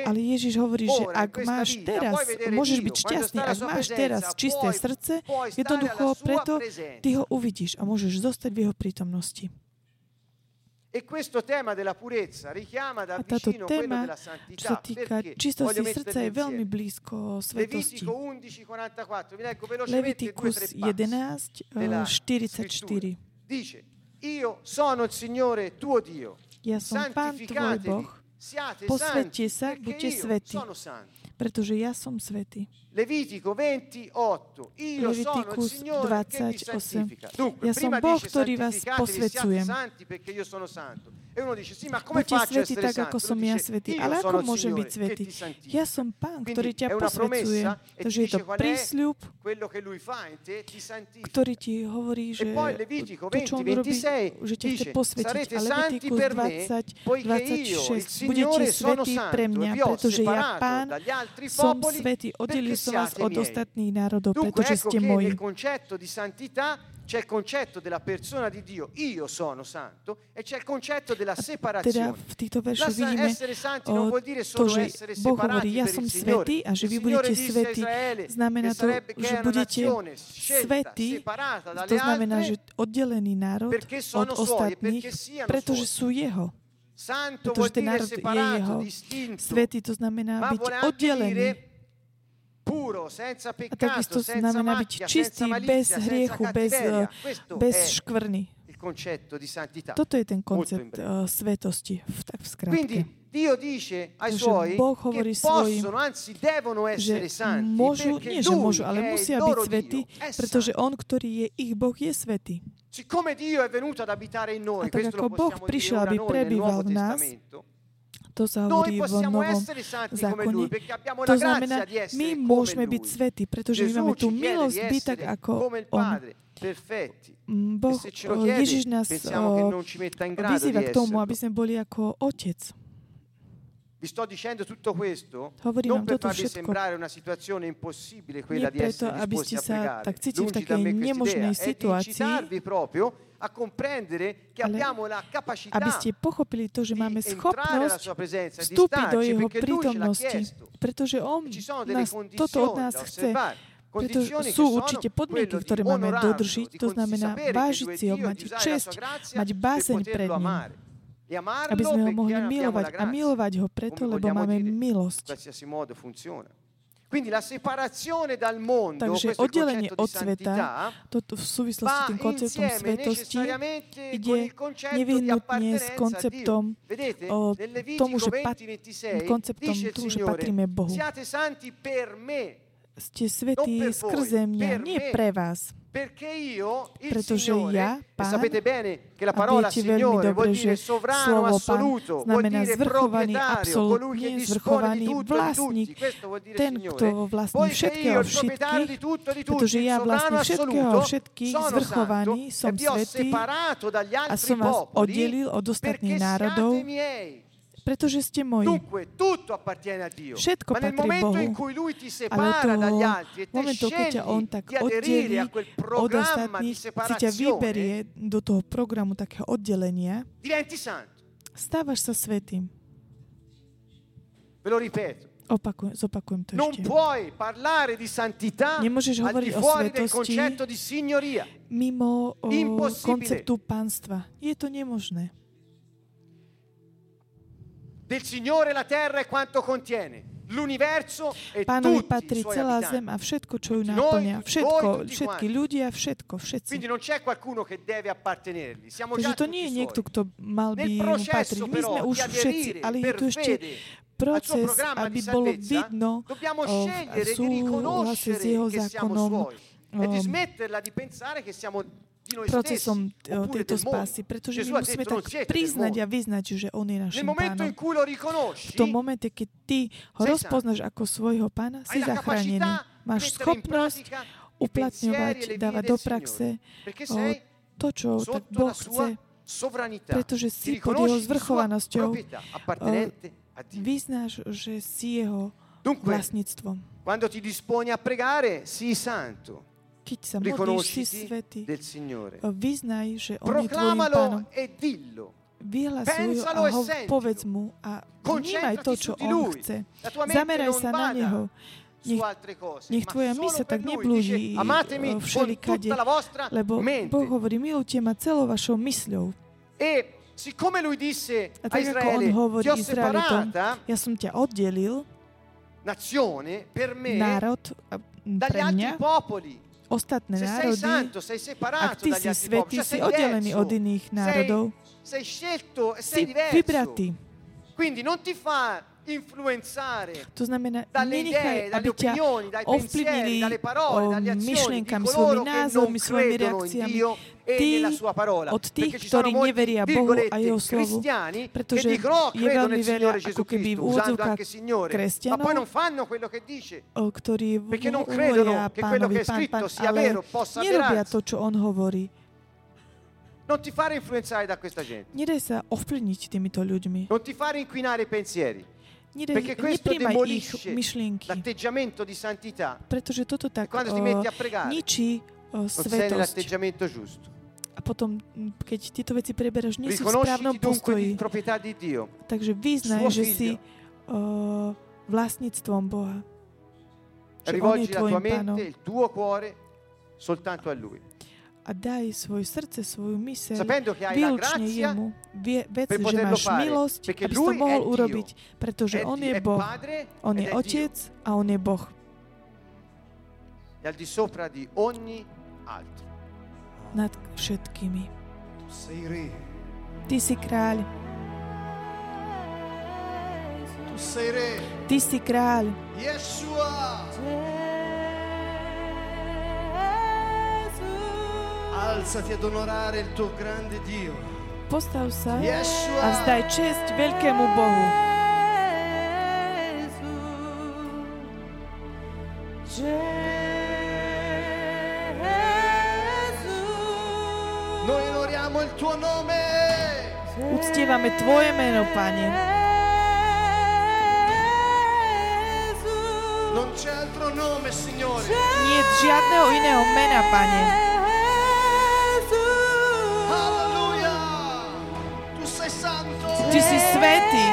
S3: Ale Ježiš hovorí, že ak máš teraz, môžeš byť šťastný, ak máš teraz čisté srdce, jednoducho preto ty ho uvidíš a môžeš zostať v jeho prítomnosti.
S4: E questo tema della purezza richiama da
S3: A táto
S4: vicino quello
S3: téma,
S4: della
S3: čo sa týka čistosti srdca, je veľmi blízko svetosti.
S4: Levitico 11:44, vi leggo velocemente due o
S3: Levitikus
S4: tre passi
S3: 11, eh,
S4: della
S3: 44.
S4: scrittura. Dice, io sono il Signore tuo Dio,
S3: Ja som Pán tvoj Boh,
S4: santi,
S3: sa, buďte
S4: io
S3: svätí.
S4: sono santo.
S3: pretože ja som svetý.
S4: Levitico 28, io vi
S3: 28.
S4: santifica. Dunque,
S3: Ja som Boh, ktorý vás
S4: santo. E
S3: Buďte svetí tak, ako som ja svetý. Ale ako môžem byť svetý? Ja som Pán, ktorý ťa
S4: promessa e
S3: Takže je to prísľub, ktorý ti hovorí,
S4: E
S3: že to, čo on
S4: 20,
S3: robí,
S4: 26
S3: že ťa chce posvetiť. A Levitikus
S4: per me,
S3: 20,
S4: poiché io, il
S3: 26, budete svetí pre mňa, pretože ja, Pán, som svetý, oddelil som vás od ostatných národov, pretože ste moji.
S4: c'è il concetto della persona di Dio, io sono santo, e c'è il concetto della
S3: Teda
S4: separazione.
S3: týchto
S4: La essere santi non vuol dire
S3: to,
S4: solo
S3: že
S4: essere separati
S3: hovorí, ja som svetý a že vy budete svetí. Znamená to, že budete svetí, to znamená, že oddelený národ od
S4: suoi,
S3: ostatných, pretože sú jeho.
S4: Santo
S3: Pretože ten národ je jeho. Svetý to znamená byť oddelený.
S4: Dire puro, senza
S3: A takisto
S4: senza
S3: znamená byť čistý, bez hriechu, bez, eh, bez škvrny. Toto je ten koncept uh, svetosti, v, tak v skratke.
S4: Quindi Dio dice ai suoi
S3: Boh
S4: che
S3: hovorí svojim,
S4: possono, anzi devono
S3: že
S4: essere santi,
S3: môžu, nie že môžu, ale musia byť
S4: è
S3: pretože. On, ktorý je ich Boh, je.
S4: Siccome Dio è venuto ad abitare in noi,
S3: A tak ako Boh prišiel, aby prebýval v nás, To sa hovorí v Novom zákone. To znamená, my môžeme byť svetí, pretože my máme tú milosť byť tak ako On. Mm,
S4: E
S3: Boh,
S4: chiede,
S3: Ježiš nás vyzýva k tomu, aby sme boli ako Otec.
S4: Vi sto dicendo tutto questo
S3: Hovorím
S4: non per farvi
S3: všetko.
S4: sembrare una situazione impossibile
S3: Nie
S4: quella di
S3: preto,
S4: essere
S3: aby
S4: disposti
S3: ste
S4: a
S3: sa tak cítili v takej nemožnej situácii,
S4: proprio a comprendere che abbiamo la capacità
S3: aby ste pochopili to, že
S4: di
S3: máme schopnosť
S4: e
S3: vstúpiť do jeho prítomnosti, pretože On
S4: delle
S3: nás, toto od nás chce.
S4: che
S3: sú určite podmienky, ktoré máme dodržiť, to znamená vážiť si ho, mať
S4: grazia
S3: mať báseň pred ním.
S4: E
S3: aby sme ho mohli milovať a milovať ho preto, lebo máme milosť.
S4: mondo,
S3: Takže oddelenie od sveta, toto v súvislosti s tým konceptom svetosti ide nevyhnutne s konceptom
S4: Vedete,
S3: o tomu, že pat-
S4: 20-26
S3: konceptom tomu, že patríme Bohu.
S4: siate santi per me,
S3: Ste svetí skrze mňa, nie pre vás. Pretože ja,
S4: e
S3: Pán, a viete veľmi dobre, že slovo Pán znamená zvrchovaný absolútne, zvrchovaný vlastník, ten, kto vlastní všetkého všetkých, pretože ja vlastním všetkého všetkých, zvrchovaný, som
S4: e
S3: svetý a som vás oddelil od ostatných národov. Pretože ste moji. Všetko patrí Bohu. Ale
S4: separa
S3: to
S4: dagli altri e
S3: momentu, keď ťa On tak oddelí od ostatných, si ťa vyberie do toho programu takého oddelenia, stávaš sa svetým.
S4: Ve lo ripeto.
S3: Opakujem, zopakujem to
S4: Non
S3: ešte.
S4: puoi parlare di santità
S3: Nemôžeš hovoriť o svetosti
S4: di signoria.
S3: Mimo o, konceptu pánstva. Je to nemožné.
S4: Del Signore la terra e quanto contiene. L'universo e
S3: Pánovi patrí celá zem a všetko, čo ju
S4: tutti
S3: Všetko, všetky ľudia, všetko, všetci.
S4: Quindi non c'è qualcuno che deve appartenergli. Siamo già
S3: Takže to nie je niekto, kto mal by mu patriť. My sme už všetci, ale je tu ešte proces, aby bolo vidno
S4: dobbiamo
S3: o, v
S4: scegliere di
S3: súhlase
S4: riconoscere
S3: s jeho
S4: che siamo
S3: zákonom, um, procesom
S4: oppure
S3: tejto spásy, pretože my musíme tak priznať a vyznať, že On je našim pánom. V tom momente, keď ty ho
S4: Sei
S3: rozpoznáš ako svojho pána, si zachránený. Máš schopnosť uplatňovať,
S4: e
S3: dávať do praxe to, čo tak Boh chce. pretože si pod jeho zvrchovanosťou,
S4: Dio.
S3: Vyznáš, že si jeho vlastníctvom.
S4: quando ti disponi a pregare, sii santo.
S3: Keď sa modlíš, si svetý.
S4: del Signore.
S3: Vyznaj, že On je tvojim pánom.
S4: E.
S3: Vyhlasuj a ho povedz mu a vnímaj to, čo On chce. Zameraj sa na Neho. Nech- Nech tvoja
S4: per
S3: tak
S4: amatemi
S3: eh, všelikade, lebo. Boh hovorí, milujte ma celou vašou mysľou.
S4: E siccome lui disse
S3: A tak ako on hovorí Izraelitom, ja som ťa oddelil,
S4: nazione per me
S3: národ
S4: dagli
S3: pre mňa,
S4: popoli.
S3: Ostatné národy, ak ty si svetý, si oddelený od iných národov,
S4: e
S3: si vybratý.
S4: Quindi non ti fa
S3: To znamená,
S4: dalle
S3: nenechaj,
S4: idee, dalle
S3: aby ťa
S4: opinioni, dai
S3: ovplyvnili
S4: pensieri, dalle parole,
S3: o
S4: dalle azioni di
S3: myšlienkami, svojimi
S4: coloro che non
S3: názormi, svojimi reakciami.
S4: Dio e
S3: Tí
S4: nella sua parola.
S3: od tých, ktorí neveria Bohu a Jeho slovu, pretože je veľmi veľa ako keby v úvodzovkách
S4: anche Signore, ma
S3: kresťanov,
S4: poi non fanno quello che dice.
S3: o ktorí
S4: Perché non
S3: hovoria
S4: credono che quello
S3: pánovi,
S4: che è
S3: pán,
S4: scritto
S3: pán,
S4: sia
S3: ale
S4: vero, possa
S3: nerobia to, čo on hovorí.
S4: Non ti fare influenzare da questa gente. Non ti fare inquinare i pensieri. Perché questo demolisce l'atteggiamento di santità.
S3: pretože toto tak
S4: quando ti metti a pregare,
S3: ničí o,
S4: Non sei
S3: svetosť.
S4: nell'atteggiamento giusto.
S3: A potom, keď tieto veci preberáš, nie si v správnom postoji.
S4: proprietà di Dio.
S3: Takže vyznaj, že
S4: figlio.
S3: si o, vlastníctvom Boha.
S4: Rivolgi la tua mente, il tuo cuore soltanto a Lui.
S3: A daj svoje srdce, svoju myseľ výlučne jemu. Vie, vec, že máš
S4: fare,
S3: milosť, aby si to mohol
S4: Dio.
S3: urobiť. Pretože on je Boh.
S4: Padre
S3: On je Otec
S4: Dio.
S3: a on je Boh.
S4: È al di sopra di ogni altro.
S3: Nad všetkými.
S1: Tu sei re,
S3: Ty si kráľ.
S1: tu sei re.
S3: Ty si kráľ.
S1: Yeshua, alzati ad onorare il tuo grande Dio.
S3: Postav sa a
S1: Yeshua,
S3: vzdaj česť veľkému Bohu.
S1: noi onoriamo il tuo nome.
S3: Uctievame Tvoje meno, Pane.
S1: Non c'è altro nome, Signore.
S3: Nie žiadneho iného mena, Pane. Ty si svetý.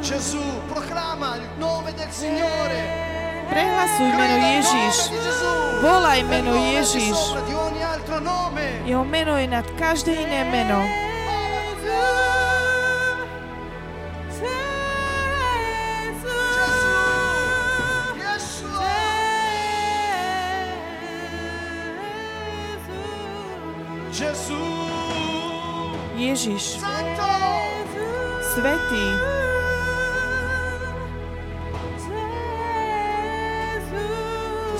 S1: Gesù, proclama il nome del Signore.
S3: Prehlasuj meno Ježiš. Volaj meno Ježiš. Jeho meno je nad každé iné meno.
S1: ti.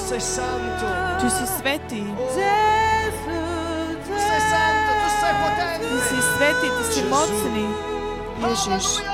S1: sei santo.
S3: Tu si sveti.
S1: Gesù, Tu sei santo, tu sei potente.
S3: Tu si sveti,
S1: tu
S3: si mocni.
S1: Jesus.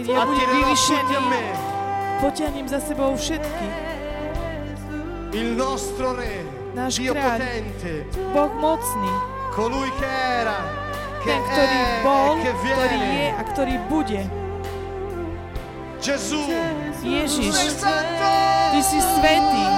S1: Keď ja budem vyvyšený, potiahnem za sebou všetkých.
S3: Il nostro re,
S1: Náš
S3: Dio
S1: kráľ.
S3: potente,
S1: Boh mocný,
S3: colui che era, che
S1: ten, ktorý
S3: è
S1: bol,
S3: e che
S1: ktorý je
S3: viene.
S1: a ktorý bude.
S3: Gesù,
S1: Ježiš! Ty si svätý.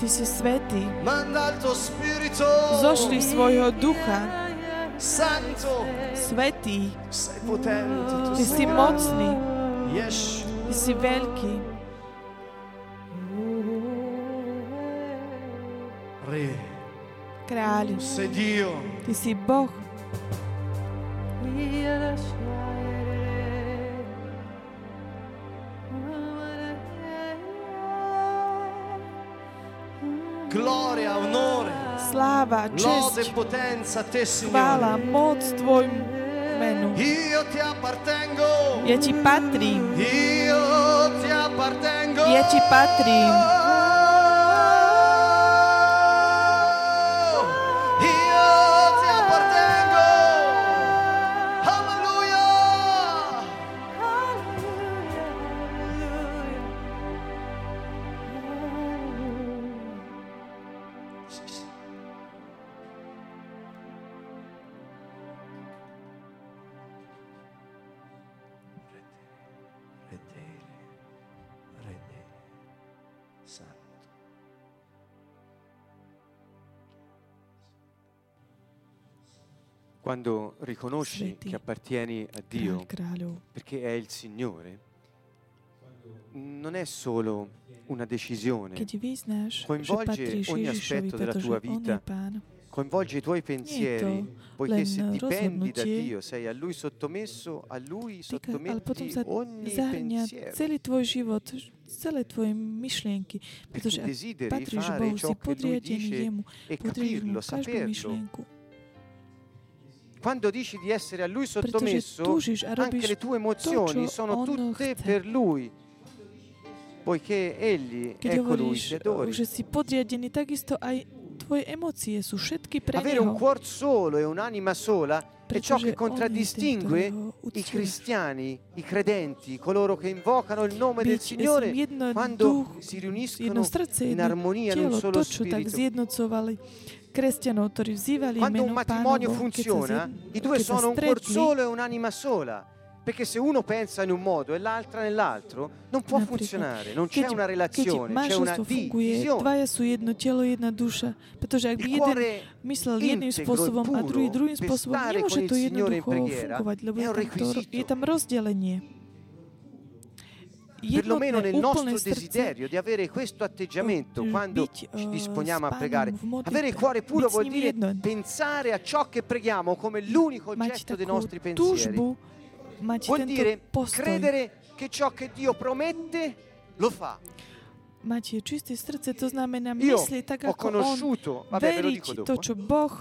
S1: Ty si
S3: svetý.
S1: Zošli svojho ducha. Svetý. Ty si mocný. Ty si veľký. Kráľ. Ty si Boh.
S3: Gloria, onore,
S1: Sláva,
S3: lode
S1: česť,
S3: potenza a te,
S1: chvála, moc Tvojmu menu.
S3: Io ti appartengo.
S1: Ja Ti patrím.
S3: Io ti appartengo.
S1: Ja Ti patrím.
S4: Quando riconosci che appartieni a Dio perché è il Signore, non è solo una decisione, Coinvolge ogni aspetto della tua vita. Coinvolge i tuoi pensieri, poiché se dipendi da. Dio, sei a Lui sottomesso, a Lui sottometti ogni pensiero.
S1: celé tvoje myšlienky, pretože ak patríš Bohu, si podriadený Jemu,
S4: e capirlo,
S1: Mu každú
S4: saperlo.
S1: myšlienku.
S4: Quando dici di essere a Lui sottomesso,
S1: a
S4: anche le tue emozioni sono
S1: on
S4: tutte per Lui, poiché Egli
S1: Keď
S4: è colui che adori.
S1: že si podriadený, takisto aj
S3: Tvoje emócie sú všetky pre
S4: Avere un cuor solo e un'anima sola è ciò che contraddistingue i cristiani, i credenti, coloro che invocano il nome del Signore quando si riuniscono in armonia in un solo spirito. Quando un matrimonio funziona, i due sono un cuor solo e un'anima sola. Perché se uno pensa in un modo e l'altra nell'altro, non può funzionare, non c'è una relazione, c'è una divisione.
S3: dvaja sú jedno telo, jedna duša. Pretože ak by jeden myslel jedným
S4: e
S3: spôsobom a druhý druhým spôsobom, nemôže to jednoducho
S4: preghiera
S3: fungovať, lebo
S4: è
S3: je
S4: un
S3: tam, to,
S4: requisito.
S3: je tam rozdelenie.
S4: Perlomeno nel nostro desiderio di avere questo atteggiamento
S3: eh,
S4: quando ci
S3: eh,
S4: disponiamo a pregare. Avere il cuore puro vuol dire pensare a ciò che preghiamo come l'unico oggetto dei nostri pensieri. Vuol dire credere che ciò che Dio promette lo fa.
S3: mať čisté srdce, to znamená
S4: Io
S3: myslieť tak,
S4: ho
S3: ako on,
S4: conosciuto, vabbè ve lo dico
S3: veriť to, čo Boh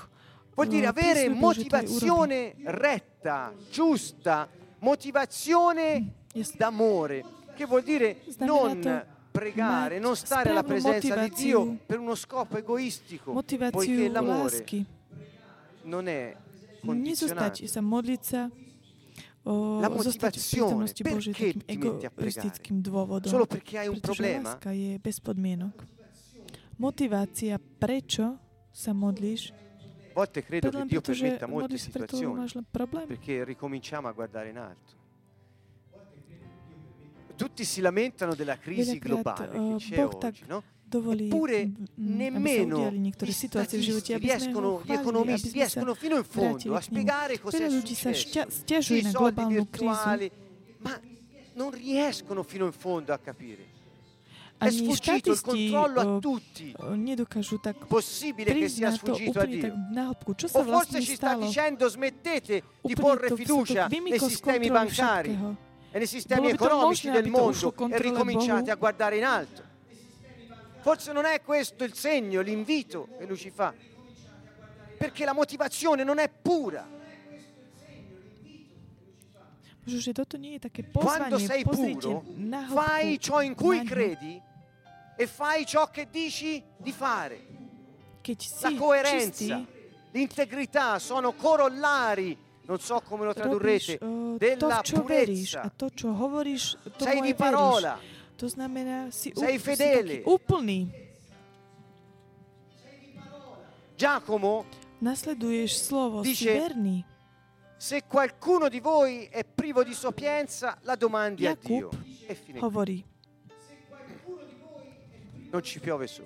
S4: Vuol dire
S3: eh,
S4: avere motivazione retta, giusta, motivazione
S3: Yes.
S4: d'amore, che vuol dire non pregare, non stare alla presenza di Dio per uno scopo egoistico, poiché l'amore non è condizionato. La motivazione perché ti metti a pregare? Solo perché hai un problema?
S3: je bez podmienok. Motivacija prečo se modliš
S4: a volte credo che Dio permetta molte situazioni perché ricominciamo a guardare in alto. Tutti si lamentano della crisi globale che c'è oggi, no? Eppure, nemmeno niektóre
S3: sytuacje w życiu.
S4: riescono, gli economisti riescono fino in fondo a spiegare cos'è successo.
S3: I
S4: soldi virtuali, ma non riescono fino in fondo a capire. È sfuggito il controllo a tutti.
S3: przyznać to, upryć tak na obku. Co?
S4: O forse ci sta dicendo smettete di porre fiducia nei sistemi bancari e nei sistemi
S3: to
S4: economici del mondo e ricominciate
S3: Bohu.
S4: a guardare in alto. Forse non è questo il segno, l'invito che lui ci fa. Perché la motivazione non è pura. Quando sei puro, fai ciò in cui credi e fai ciò che dici di fare. La coerenza, l'integrità sono corollari, non so come lo tradurrete,
S3: to,
S4: della
S3: veríš a
S4: purezza.
S3: to, čo hovoríš, tomu
S4: Sei di
S3: veríš.
S4: parola,
S3: To znamená, si,
S4: Sei fedele.
S3: si taký úplný.
S4: Giacomo,
S3: Nasleduješ slovo, si
S4: Dice-
S3: verný.
S4: se qualcuno di voi è privo di sapienza, la domandi a Dio.
S3: Jakub
S4: E
S3: hovorí,
S4: Non ci piove su.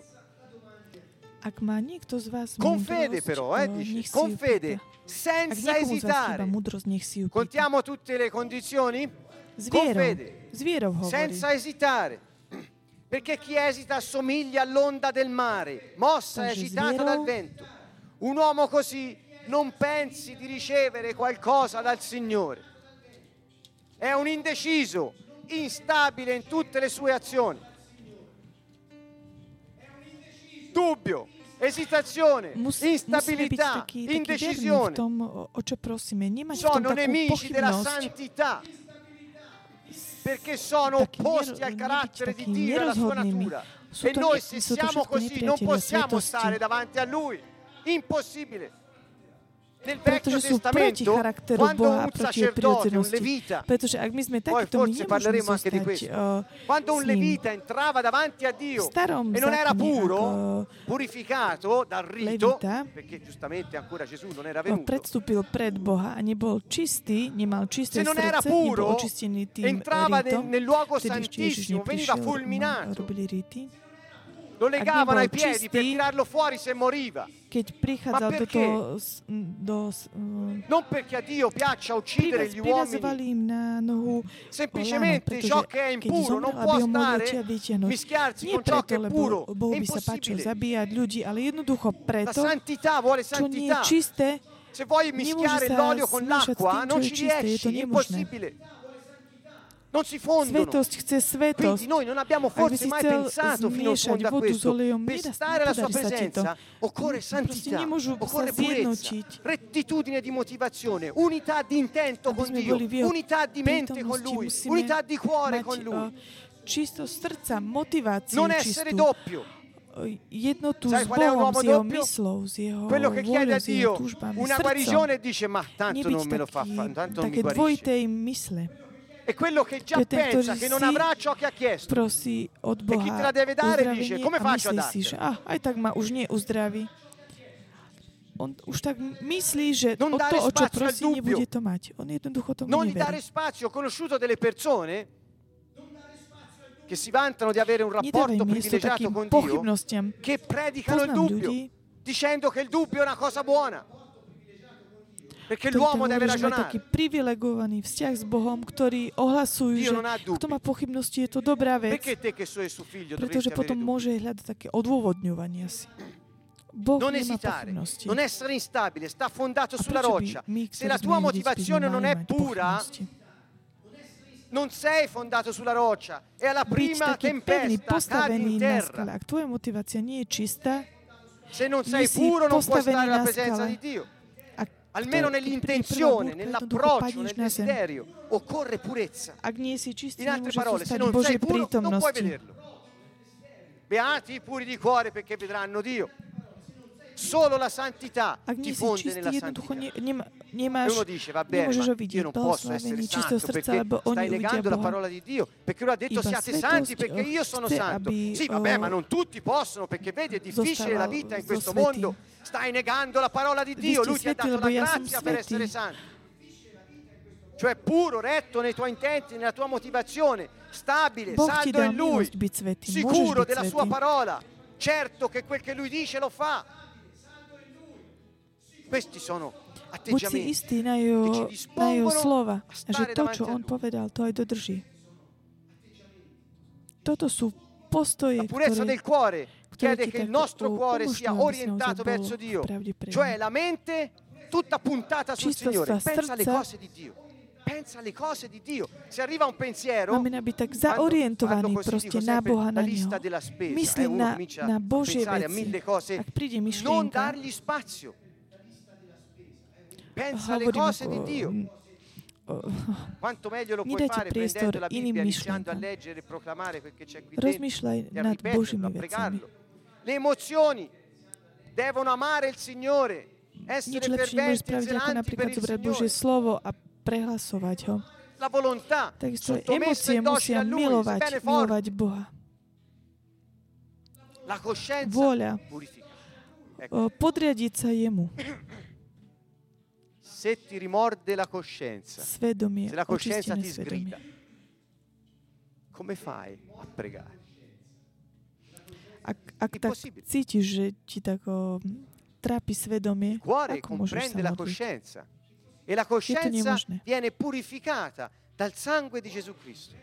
S4: Con fede però, eh,
S3: o,
S4: dice, con fede, senza esitare. Contiamo tutte le condizioni? Con fede. Senza esitare. Perché chi esita assomiglia all'onda del mare, mossa e agitata dal vento. Un uomo così non pensi di ricevere qualcosa dal Signore. È un indeciso, instabile in tutte le sue azioni. Dubbio, esitazione,
S3: Mus,
S4: instabilità,
S3: taký, taký verný v
S4: indecisione.
S3: tom, o, čo prosíme. Nemať
S4: Sono nemici della santità. Perché sono opposti al carattere di Dio e alla sua natura. E noi se siamo così non possiamo stare davanti a Lui. Impossibile. Nel
S3: Pretože sú proti charakteru Boha a proti
S4: un
S3: prirodzenosti.
S4: levita,
S3: Pretože ak my sme takíto, my nemôžeme zostať
S4: questo.
S3: uh,
S4: quando un
S3: s ním.
S4: levita entrava davanti a Dio
S3: V starom
S4: e non era
S3: zákone,
S4: puro, purificato dal rito,
S3: levita,
S4: perché giustamente ancora Gesù non era venuto,
S3: predstúpil pred Boha a nebol čistý, nemal čisté
S4: Se non era
S3: srdce,
S4: puro,
S3: nebol očistený tým
S4: entrava
S3: ritom,
S4: nel, nel luogo santissimo, veniva
S3: neprišiel,
S4: fulminato.
S3: ma robili rity.
S4: Lo legavano ai piedi per tirarlo fuori se moriva.
S3: Keď prichádzal do toho, do, uh,
S4: Non perché a Dio piaccia uccidere gli uomini,
S3: im na nohu
S4: semplicemente
S3: pretože
S4: ciò che è impuro
S3: zomrel,
S4: non può stare
S3: vytiahnuť.
S4: mischiarsi
S3: Nie
S4: con ciò
S3: preto,
S4: che è puro.
S3: Bohu
S4: È
S3: by sa páčilo
S4: impossibile.
S3: zabíjať ľudí, ale jednoducho
S4: La
S3: preto,
S4: santità vuole
S3: čo nie je
S4: santità.
S3: čisté,
S4: Se vuoi mischiare l'olio con l'acqua, non ci riesci, è impossibile. Non si fondono.
S3: Svetosť chce svetosť.
S4: Quindi noi non abbiamo forse mai pensato fino in fondo a questo. Per stare alla sua presenza occorre santità, occorre purezza, rettitudine di motivazione, unità di intento con Dio, unità di mente con Lui, unità di cuore con Lui.
S3: čistosť srdca, motiváciu
S4: Non essere doppio,
S3: jednotu
S4: Sai
S3: s
S4: qual è un
S3: Bohom, s jeho myslou, s jeho
S4: Quello che chiede
S3: voľou,
S4: a
S3: s jeho
S4: Dio
S3: túžbami,
S4: una
S3: srdcom.
S4: guarigione dice ma tanto non me lo fa tanto non mi
S3: také
S4: guarisce.
S3: dvojitej mysle.
S4: E quello che già pensa
S3: ktorý
S4: che non avrà ciò che ha chiesto.
S3: Prosí od
S4: chi te la deve dare dice, "Come faccio a
S3: myslí si,
S4: dartela?"
S3: že ah, aj tak ma už neuzdraví. On už tak myslí, že
S4: Non dare
S3: to, o čo prosí, nebude to mať. On jednoducho tomu
S4: Non gli dare
S3: neverí.
S4: spazio, ho conosciuto delle persone che si vantano di avere un rapporto privilegiato con Dio, che predicano il dubbio,
S3: ľudí,
S4: dicendo che il dubbio è una cosa buona. Perché
S3: ktorí
S4: l'uomo
S3: tam
S4: deve
S3: hovorí, že majú taký privilegovaný vzťah s Bohom, ktorí ohlasujú, že kto má pochybnosti, je to dobrá vec,
S4: Perché te che sei suo figlio
S3: pretože potom môže hľadať také odôvodňovanie si. Boh
S4: Non esitare, non essere instabile, sta fondato sulla roccia. Se la tua motivazione non è pura, non sei fondato sulla roccia. E alla prima tempesta cadi in terra.
S3: Ak tvoja motivácia nie je čistá,
S4: Se non sei puro non puoi stare alla presenza di Dio. almeno nell'intenzione, nell'approccio, nel desiderio, occorre purezza. In altre parole, se non sei puro, non puoi vederlo. Beati i puri di cuore perché vedranno Dio. Solo la santità ti fonde nella
S3: jednoducho
S4: santità. E
S3: nemáš,
S4: uno dice, vabbè, ma io non posso essere santo perché stai negando la parola di Dio. Perché lui ha detto siate santi perché
S3: oh,
S4: io sono santo. Sì, vabbè,
S3: oh,
S4: ma non tutti possono perché vedi è difficile la vita in questo mondo. Stai negando la parola di Dio. Lui ti ha dato la grazia per essere santo. Cioè puro, retto nei tuoi intenti, nella tua motivazione, stabile,
S3: ti
S4: saldo in Lui, sicuro della sua parola, certo che quel che Lui dice lo fa. Questi sono
S3: Buď si
S4: atteggiamenti.
S3: istý na jeho, na jeho slova, že to, čo on povedal, to aj dodrží. Toto sú postoje,
S4: La purezza
S3: ktoré,
S4: del cuore
S3: ktoré
S4: chiede che il nostro cuore sia orientato verso Dio, cioè la mente tutta puntata sul Signore. Pensa alle cose di Dio. Pensa alle cose di Dio. Se arriva un pensiero,
S3: Znamená byť tak proste na Boha,
S4: la
S3: na Neho. Myslí na, na Božie veci.
S4: mille cose,
S3: Ak príde
S4: non
S3: myšlienka,
S4: dargli spazio. Pensa alle
S3: hovorím
S4: cose di
S3: ako,
S4: Dio.
S3: mm, <laughs>
S4: Quanto meglio lo puoi fare prendendo la Bibbia, iniziando a leggere e proclamare quel che c'è qui dentro e a
S3: nad
S4: ripeterlo, a pregarlo. Le emozioni devono amare il Signore,
S3: Nič lepšie nemôžeš spraviť, ako napríklad zobrať Božie slovo a prehlasovať ho. Takisto emócie musia milovať, milovať Boha. Vôľa. Podriadiť sa jemu. <coughs>
S4: se ti rimorde la coscienza,
S3: Svedomie,
S4: se la coscienza ti
S3: svedomie.
S4: sgrida, come fai a pregare?
S3: Ak, ak tak cítiš, že ti tak o, trápi svedomie,
S4: Il cuore
S3: ako môžeš
S4: comprende la
S3: modliť?
S4: coscienza e la coscienza
S3: nemožné.
S4: viene purificata dal sangue di Gesù Cristo.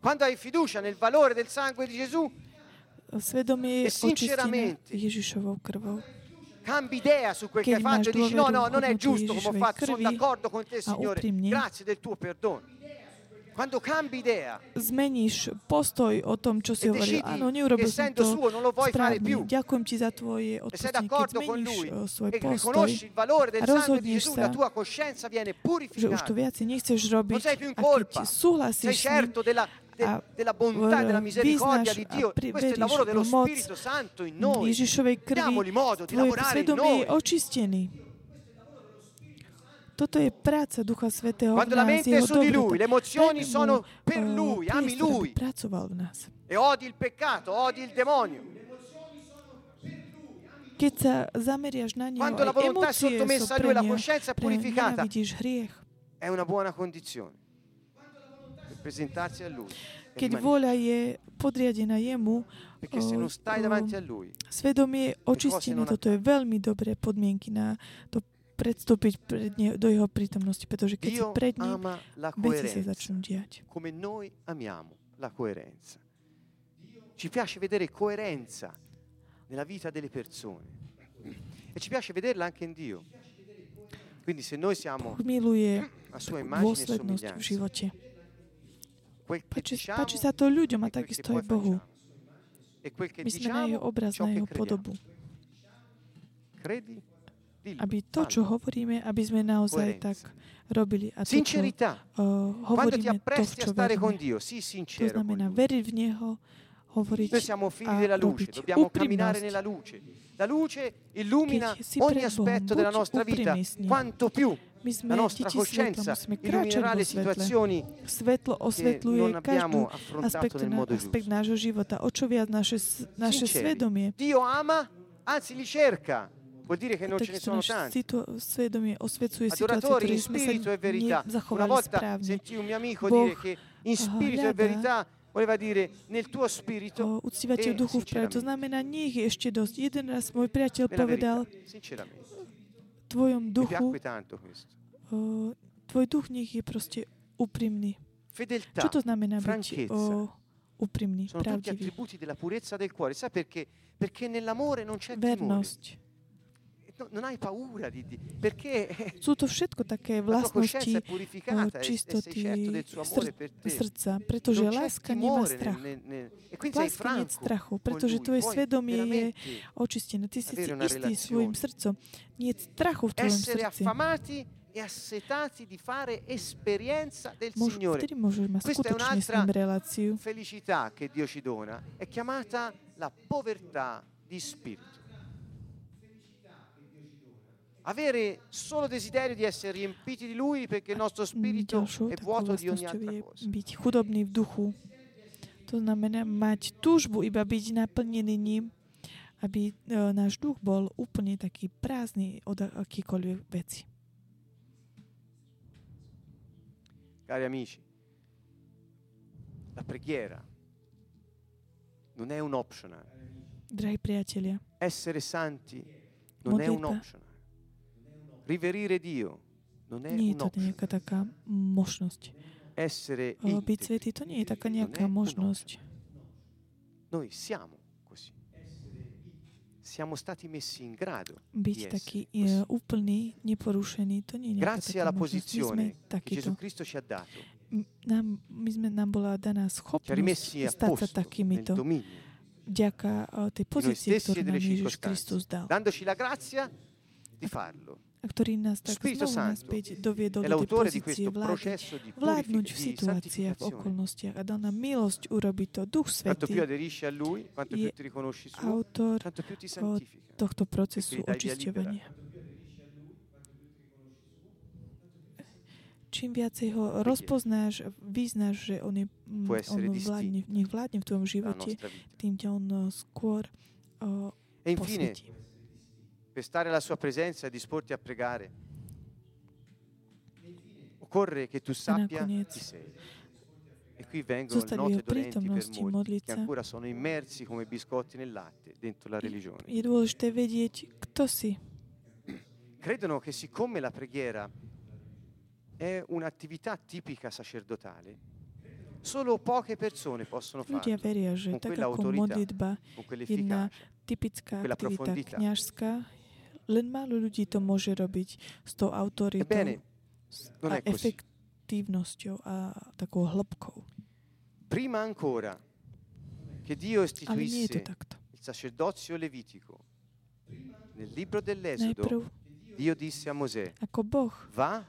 S4: Quando hai fiducia nel valore del sangue di Gesù,
S3: Svedomie
S4: E
S3: je očistené
S4: sinceramente.
S3: Ježišovou krvou.
S4: Cambi idea su quel
S3: Che
S4: hai fatto e dici no, no, non è giusto come ho fatto, sono d'accordo con te Signore, grazie del tuo perdono. Quando cambi idea
S3: Zmeníš postoj o tom, čo si
S4: E
S3: hovoril. Áno, neurobil som to
S4: suo non lo vuoi fare
S3: správne.
S4: più.
S3: Ďakujem ti za tvoje
S4: e
S3: odpustenie. Keď zmeníš o svoj
S4: e
S3: postoj, a rozhodneš sa,
S4: la tua coscienza viene
S3: že už to viac nechceš robiť, a keď súhlasíš s ním,
S4: de-
S3: a
S4: della bontà e della misericordia di
S3: a
S4: Dio. Questo è il lavoro dello Spirito Santo in noi. Diamogli modo di lavorare in noi.
S3: očistený. Toto je práca Ducha Svetého
S4: Quando
S3: v
S4: la
S3: nás,
S4: mente è
S3: jeho
S4: su di
S3: dobrota.
S4: Lui, le emozioni
S3: Dajme
S4: sono per Lui, ami
S3: priestor, aby
S4: Lui.
S3: pracoval v nás.
S4: E odi il peccato, odi il demonio.
S3: Keď sa zameriaš na neho,
S4: Quando la volontà è
S3: emócie
S4: sottomessa a Lui, la coscienza è purificata.
S3: hriech.
S4: È una buona condizione
S3: Keď voľa je podriadená jemu,
S4: Perché se
S3: o-
S4: non stai
S3: o-
S4: davanti a Lui,
S3: svedomie je očistené. Toto je veľmi dobré podmienky na to predstúpiť pred ne, do jeho prítomnosti, pretože keď si
S4: Dio
S3: pred ním, veci sa začnú diať.
S4: come noi amiamo la coerenza. Ci piace vedere coerenza nella vita delle persone e ci piace vederla anche in Dio. Quindi se noi siamo a sua immagine e somiglianza,
S3: Páči, páči sa to ľuďom a takisto aj Bohu. My sme na jeho obraz, na jeho podobu. Aby to, čo hovoríme, aby sme naozaj tak robili. A to, čo uh, hovoríme, to, v čo veríme. To znamená veriť v Neho, hovoriť
S4: Noi siamo figli
S3: a
S4: della luce,
S3: robiť
S4: dobbiamo camminare
S3: úprimnosť.
S4: nella luce. La luce illumina ogni aspetto della nostra vita, quanto più
S3: My sme
S4: la nostra
S3: deti svetla, musíme kráčať vo
S4: le
S3: svetle. Svetlo osvetľuje každú
S4: nel
S3: na, aspekt nášho života. O čo viac naše, naše
S4: Sinceri.
S3: svedomie.
S4: Dio ama, anzi li cerca. Vuol dire che non ce ne sono tanti.
S3: svedomie osvecuje
S4: Adoratori
S3: ktoré sme sa
S4: e
S3: nezachovali správne.
S4: sentii un mio amico
S3: Boh
S4: dire che in spirito e verità voleva dire nel tuo spirito
S3: uctívate duchu v pravde. To znamená, nie ich je ešte dosť. Jeden raz môj priateľ povedal, tvojom duchu, o, tvoj duch nech je proste úprimný.
S4: Fedeltà,
S3: Čo to znamená byť o, úprimný, pravdivý?
S4: attributi della purezza del cuore. Sai perché? Perché nell'amore non c'è timore.
S3: Vernosť. <laughs> Sú to všetko také vlastnosti
S4: e, e
S3: čistoty srdca, pretože láska nemá strach.
S4: e
S3: Láska nie strachu, pretože tvoje svedomie je očistené. Ty si istý svojim srdcom. Nie strachu v tvojom srdci.
S4: e assetati di fare esperienza del Signore. Questa è un'altra felicità che Dio ci dona è chiamata la povertà di spirito. Avere solo desiderio di essere riempiti di Lui perché il nostro spirito
S3: Ďalšou
S4: è
S3: takou
S4: vuoto di ogni
S3: vlastnosťou
S4: altra
S3: je
S4: cosa.
S3: byť chudobný v duchu. To znamená mať túžbu iba byť naplnený ním, aby e, náš duch bol úplne taký prázdny od akýkoľvek veci.
S4: Cari amici, la preghiera non è un optional.
S3: Drahí priatelia,
S4: Essere santi non è un
S3: Modlitba.
S4: optional.
S3: Nie je to nejaká taká možnosť.
S4: Essere
S3: Byť svetý to nie je taká
S4: Non
S3: nejaká možnosť.
S4: Noi siamo così. Siamo stati messi in grado
S3: Byť taký úplný, neporušený, to nie je nejaká
S4: Grazie alla posizione che. Gesù Cristo ci ha dato,
S3: Nám, my sme, nám bola daná schopnosť stať sa takýmito vďaka tej
S4: e
S3: ktorú nám Ježiš. Kristus dal.
S4: dandoci la grazia di farlo.
S3: Ktorý nás tak znovu naspäť doviedol do tej pozície
S4: questo
S3: vládnuť, v situáciách, v okolnostiach a dal nám milosť urobiť to. Duch Svetý, je autor tohto procesu očisťovania. Čím viacej ho rozpoznáš, vyznáš, že on, je, mm, on vládne, nech vládne v tvojom živote, tým ťa on eh, skôr uh,
S4: E infine,
S3: posvetí.
S4: Per stare alla sua presenza e disporti a pregare, occorre che tu sappia chi sei. E qui vengono note dolenti per molti
S3: modliť
S4: che ancora sono immersi come biscotti nel latte dentro la religione.
S3: Je dôležité vedieť, kto si.
S4: Credono che siccome la preghiera è un'attività tipica sacerdotale, solo poche persone possono
S3: Ľudia
S4: farlo
S3: veria, že
S4: con
S3: tak ako
S4: autorità,
S3: modlitba
S4: con
S3: jedna
S4: quell'efficacia.
S3: typická aktivita kňažská, len málo ľudí to môže robiť s tou autoritou
S4: Ebbene, non
S3: a
S4: è così.
S3: efektívnosťou a takou hĺbkou.
S4: Prima ancora che Dio istituisse il sacerdozio levitico, nel libro
S3: Najprv,
S4: dell'Esodo, Dio disse a Mosè,
S3: ako Boh
S4: va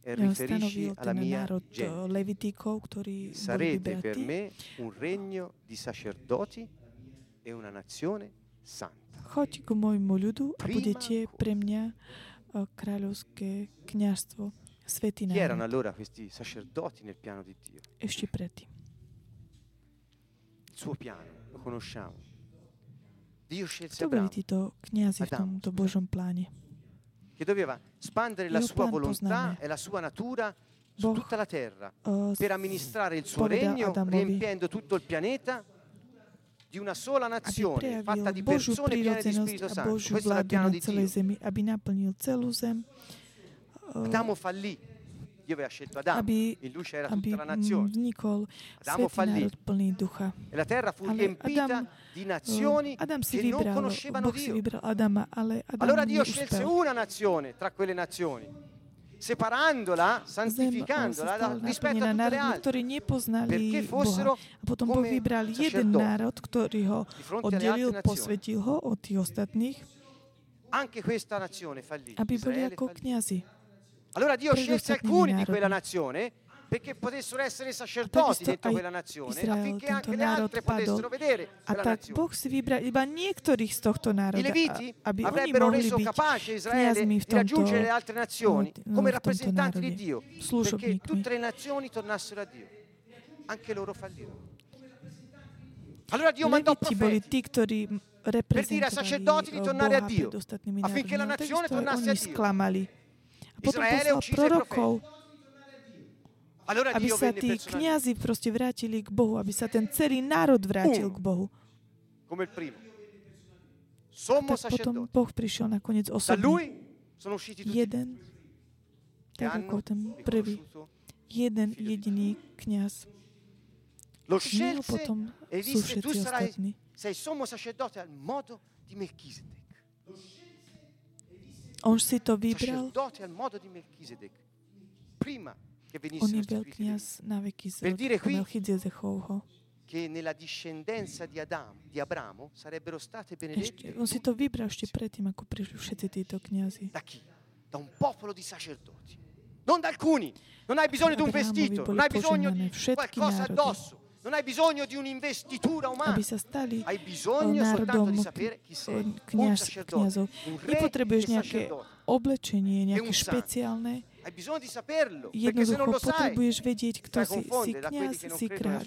S4: e riferisci alla mia gente.
S3: eh, ktorí boli
S4: Sarete per me un regno di sacerdoti e una nazione.
S3: Choď k môjmu ľudu a budete pre mňa kráľovské kňažstvo, svetý
S4: Chi erano allora questi sacerdoti nel piano di Dio?
S3: Ešte predtým.
S4: Il suo piano, lo conosciamo. Dio scelse
S3: To boli
S4: Abramo,
S3: títo kniazy v tomto. Božom pláne.
S4: che doveva spandere la sua volontà
S3: poznáme.
S4: e la sua natura su
S3: Boh
S4: tutta la terra per amministrare il suo regno,
S3: Adamovi,
S4: riempiendo tutto il pianeta di una sola nazione fatta di persone piene di Spirito Santo.
S3: Božiu
S4: Questo era il piano di Dio.
S3: zemi, aby naplnil celú zem, eh,
S4: Adamo fallì. Dio aveva scelto Adamo,
S3: aby,
S4: in lui c'era tutta la nazione.
S3: vznikol
S4: Adamo fallì
S3: plný ducha.
S4: e la terra fu
S3: Ale
S4: riempita
S3: Adam,
S4: di nazioni
S3: Eh, Adam
S4: che non
S3: vybral,
S4: conoscevano
S3: Boh
S4: Dio.
S3: Adama, ale Adam
S4: Allora Dio scelse una nazione tra quelle nazioni,
S3: Zem eh,
S4: santificandola
S3: sa
S4: rispetto a tutte
S3: národmi, ktorí nepoznali Boha. A potom Boh vybral jeden národ, ktorý ho oddelil, posvetil ho od tých ostatných,
S4: Anche questa nazione fallì.
S3: aby boli ako kniazy.
S4: Allora Dio scelse alcuni di quella nazione perché potessero essere sacerdoti dentro quella nazione, affinché anche le altre potessero vedere
S3: A tak. Boh vybral iba niektorých z tohto
S4: I
S3: národa,
S4: Leviti
S3: aby oni
S4: avrebbero
S3: mohli
S4: reso
S3: byť
S4: capace Israele
S3: kniazmi v
S4: di raggiungere le altre nazioni
S3: no,
S4: come
S3: v tomto
S4: rappresentanti di
S3: národe,
S4: Dio, perché
S3: služobníkmi.
S4: tutte le nazioni tornassero a Dio. Anche loro fallirono. Allora Dio mandò
S3: Leviti boli
S4: profeti
S3: tí, ktorí m,
S4: dire ai sacerdoti di
S3: reprezentovali eh,
S4: tornare a
S3: Boha
S4: Dio,
S3: pred ostatnými
S4: affinché la
S3: národmi. No,
S4: nazione tornasse a
S3: oni
S4: Dio.
S3: sklamali. A potom
S4: Izraele
S3: poslal prorokov, aby sa tí kniazy proste vrátili k Bohu, aby sa ten celý národ vrátil k Bohu. Tak potom. Boh prišiel nakoniec
S4: tutti
S3: Jeden, tak ako ten prvý, jeden jediný kniaz.
S4: Scelse
S3: potom
S4: e
S3: sú všetci ostatní.
S4: Melchisedec.
S3: On si to vybral, On je kniaz na veky z
S4: Per dire qui-
S3: Melchizedechovho.
S4: che nella discendenza di Adamo, di Abramo sarebbero state
S3: Ešte,
S4: benedette
S3: on si to vybral ešte predtým, ako prišli všetci títo kniazy.
S4: da chi? Da un popolo di sacerdoti. Non da alcuni. Non hai bisogno di un vestito, non hai bisogno di qualcosa addosso, non hai bisogno di un'investitura umana. Hai bisogno soltanto di sapere chi sei.
S3: eh,
S4: Un
S3: kniaz,
S4: sacerdote, un re
S3: Nepotrebuješ
S4: e
S3: nejaké oblečenie, nejaké
S4: un santo.
S3: špeciálne.
S4: Hai bisogno di saperlo, perché se non
S3: Jednoducho
S4: lo sai,
S3: potrebuješ vedieť, kto si. Si
S4: non
S3: si kráľ.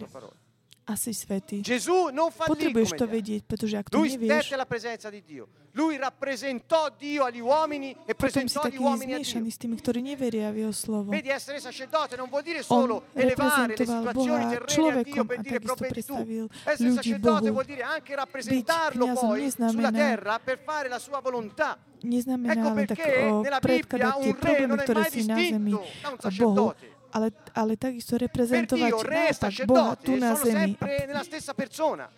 S3: A si svetý.
S4: Gesù non fallì
S3: Potrebuješ to vedieť, pretože ak to
S4: Lui
S3: nevieš,
S4: stette alla presenza di Dio. Lui rappresentò Dio agli uomini e presentò gli uomini a Dio.
S3: s tými, ktorí neveria v jeho slovo.
S4: Vedi, essere sacerdote non vuol dire
S3: On
S4: solo elevare le situazioni
S3: Boha
S4: terrene a Dio per dire
S3: takisto
S4: provvedi tu.
S3: predstavil
S4: Essere sacerdote
S3: Bohu.
S4: vuol dire anche rappresentarlo poi sulla terra per fare la sua volontà.
S3: Neznamená
S4: Ecco
S3: len tak
S4: perché
S3: o,
S4: nella
S3: predkladať tie
S4: un re
S3: problémy,
S4: non è
S3: ktoré
S4: mai
S3: si na zemi
S4: distinto da un
S3: Bohu,
S4: sacerdote.
S3: Ale, ale takisto reprezentovať
S4: Dio, re
S3: naopak Boha tu na
S4: sono
S3: zemi.
S4: sempre nella stessa persona.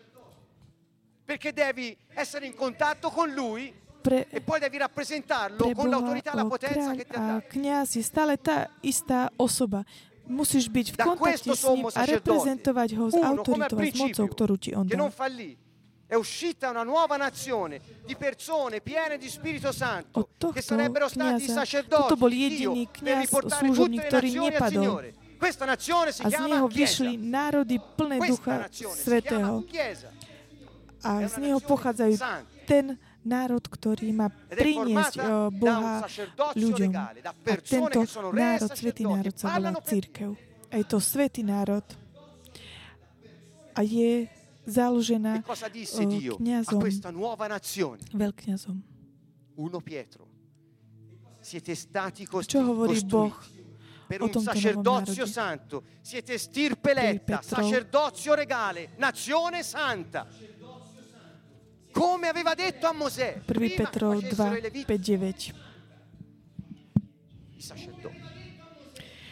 S4: Perché devi essere in contatto con Lui
S3: Pre,
S4: e poi devi rappresentarlo
S3: pre
S4: con l'autorità e la potenza che ti ha dato.
S3: kňaz je stále tá istá osoba. Musíš byť v kontakte s ním a reprezentovať ho s autoritou s mocou, ktorú ti on dal.
S4: È uscita una nuova nazione di persone piene di Spirito Santo che sarebbero stati sacerdoti di Dio per riportare tutte le nazioni al. Signore. Questa nazione si
S3: A z neho vyšli národy plné Ducha Svetého. A z neho pochádzajú ten národ, ktorý má priniesť Boha ľuďom. A tento národ, svetý národ sa volá církev. A je to svetý národ. A je založená
S4: E cosa disse
S3: eh,
S4: Dio a questa nuova nazione?
S3: veľkňazom.
S4: 1 Pietro. Siete stati
S3: Čo hovorí Boh
S4: costruiti per un sacerdozio santo. Siete stirpeletta,
S3: Petrov.
S4: sacerdozio regale, nazione santa. Come aveva detto a Mosè,
S3: 1
S4: prima che
S3: Petrov
S4: facessero i
S3: 2,
S4: Leviti,
S3: 5, 9.
S4: i sacerdoti.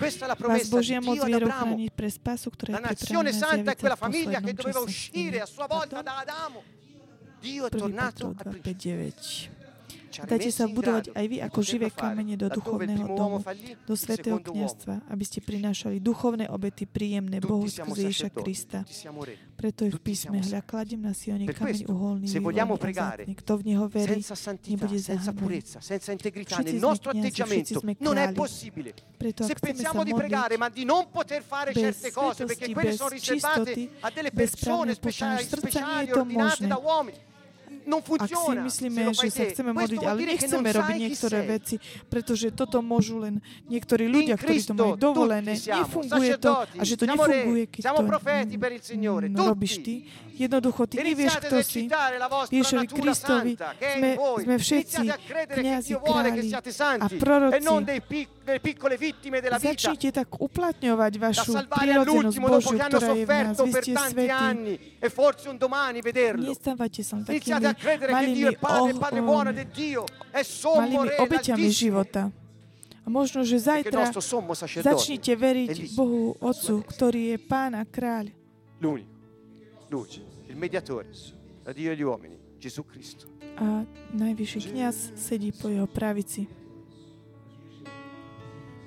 S4: Questa è la
S3: Vás
S4: promessa di
S3: Božia moc
S4: Dio ad
S3: vie
S4: Abramo.
S3: chrániť pre spásu, ktorá
S4: La
S3: je
S4: nazione
S3: pripravená
S4: santa è
S3: zjaviť sa
S4: quella
S3: v
S4: famiglia che
S3: poslednom
S4: doveva
S3: čase.
S4: uscire a sua volta da Adamo. Dio è
S3: 1
S4: tornato
S3: Petrov
S4: al
S3: 2, 5,
S4: principio.
S3: 9. Dajte sa budovať aj vy ako živé kamene do duchovného domu, do svetého kniazstva, aby ste prinášali duchovné obety príjemné Bohu skrze Ježiša Krista. Preto je v písme, hľa, kladím na Sione kameň uholný, vzácny. Kto v neho verí, nebude zahambený. Všetci sme
S4: atteggiamento
S3: všetci sme králi. Preto ak chceme sa modliť bez svetosti, bez čistoty, bez
S4: speciali,
S3: poznania srdca, nie je to možné.
S4: Non
S3: Ak si myslíme, že sa chceme modliť, ale nechceme robiť niektoré veci, pretože toto môžu len niektorí ľudia, ktorí to majú dovolené. Nefunguje to a že to nefunguje, keď to
S4: tutti.
S3: robíš ty. Jednoducho, ty nevieš, kto si. Ježišovi Kristovi sme, sme všetci kniazy,
S4: che
S3: králi a
S4: santi e
S3: proroci. Začnite tak uplatňovať vašu
S4: dopo
S3: Božiu, ktorá je v nás. Vy ste svetí.
S4: e forse un domani vederlo.
S3: Nestávajte sa takými malými, oh,
S4: sommo
S3: malými obeťami života. A možno, že zajtra začnite veriť. Bohu Otcu, ktorý je Pán a Kráľ. A najvyšší kniaz sedí po jeho pravici.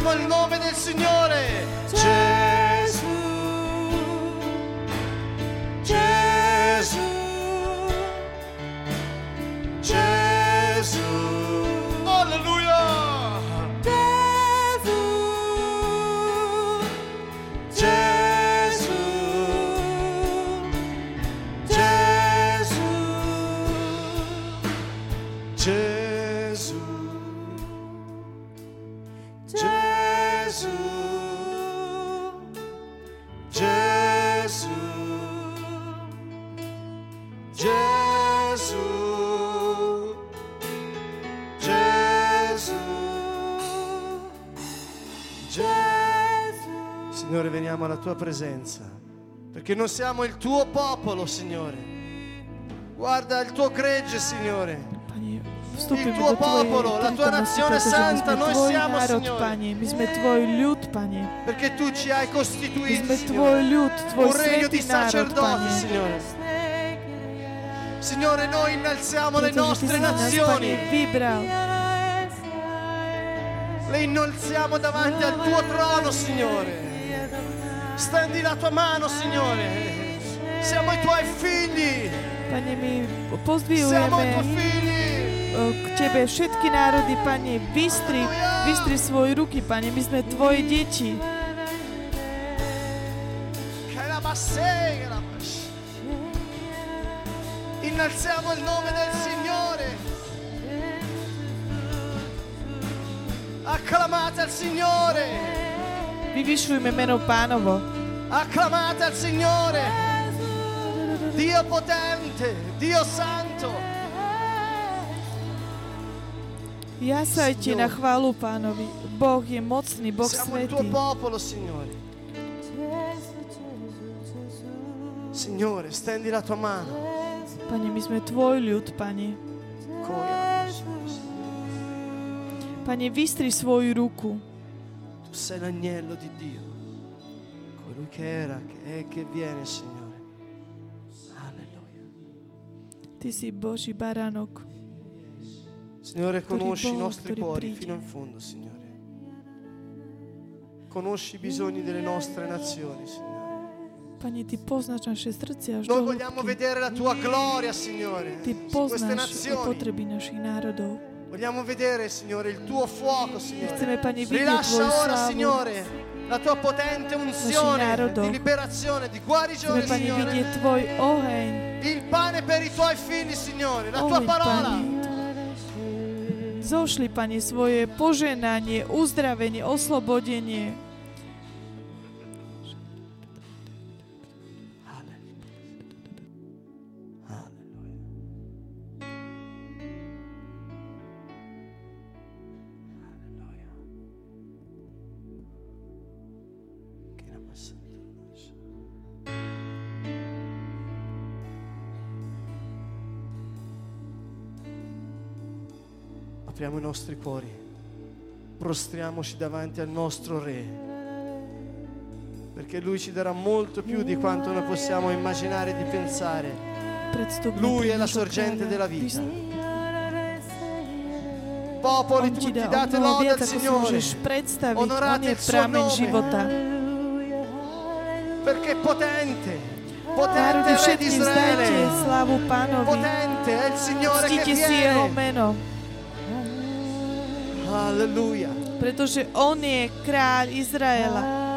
S1: Proclamiamo il nome del Signore, Gesù, Gesù, Gesù, alleluia. Gesù, Gesù, Gesù, veniamo alla tua presenza, perché non siamo il tuo popolo, Signore. Guarda il tuo gregge, Signore. Il tuo popolo, la tua nazione santa, noi siamo, Signore.
S3: Pane. My sme Tvoj ľud, Pane.
S1: Perché tu ci hai
S3: My
S1: costituiti,
S3: sme Tvoj
S1: Signore.
S3: ľud, Tvoj
S1: Un regno di sacerdoti. Signore. Signore, noi innalziamo le nostre nazioni, le innalziamo davanti al tuo trono, Signore. Stendi la tua mano, Signore. Siamo i tuoi figli. Panie,
S3: mi pozbijujemy Ciebie wszystkie narody, Panie, wistri, wistri swoje ruki, Panie, my sme
S1: Twoje dzieci. Innalziamo il nome del Signore. Acclamate al Signore.
S3: Vyvyšujme meno Pánovo.
S1: Acclamate al Signore. Dio potente, Dio santo.
S3: Jasajte na chválu Pánovi. Boh je mocný, Boh
S1: Siamo il tuo
S3: svetý.
S1: popolo, Signore. Signore, stendi la tua mano.
S3: Pane, my sme Tvoj ľud, Pane. Pane, vystri svoju ruku.
S1: Sei l'agnello di Dio, colui che era, che è e che viene, Signore. Alleluia.
S3: Ty si Boží baránok.
S1: Signore, conosci i nostri cuori fino in fondo, Signore. Conosci i bisogni delle nostre nazioni, Signore.
S3: Pane, Ty poznáš naše srdcia až
S1: Noi
S3: do
S1: vogliamo vedere la tua gloria, Signore,
S3: Ty
S1: su queste
S3: poznáš
S1: nazioni. Vogliamo vedere, Signore, il tuo fuoco, Signore. Rilascia ora. Signore, la tua potente unzione di liberazione, di guarigione, Signore.
S3: Tvoj oheň.
S1: Il pane per i tuoi figli, Signore, la tua
S3: Oheň,
S1: parola.
S3: Zošli, Pane, svoje poženanie, uzdravenie, oslobodenie.
S1: Nostri cuori, prostriamoci davanti al nostro Re, perché Lui ci darà molto più di quanto noi possiamo immaginare di pensare. Lui è la sorgente della vita. Popoli tutti, date lode al Signore, Onorate il suo nome. perché è potente, potente Re di
S3: Pánovi.
S1: potente è il Signore che viene.
S3: Meno,
S1: Alleluia.
S3: pretože On je kráľ Izraela.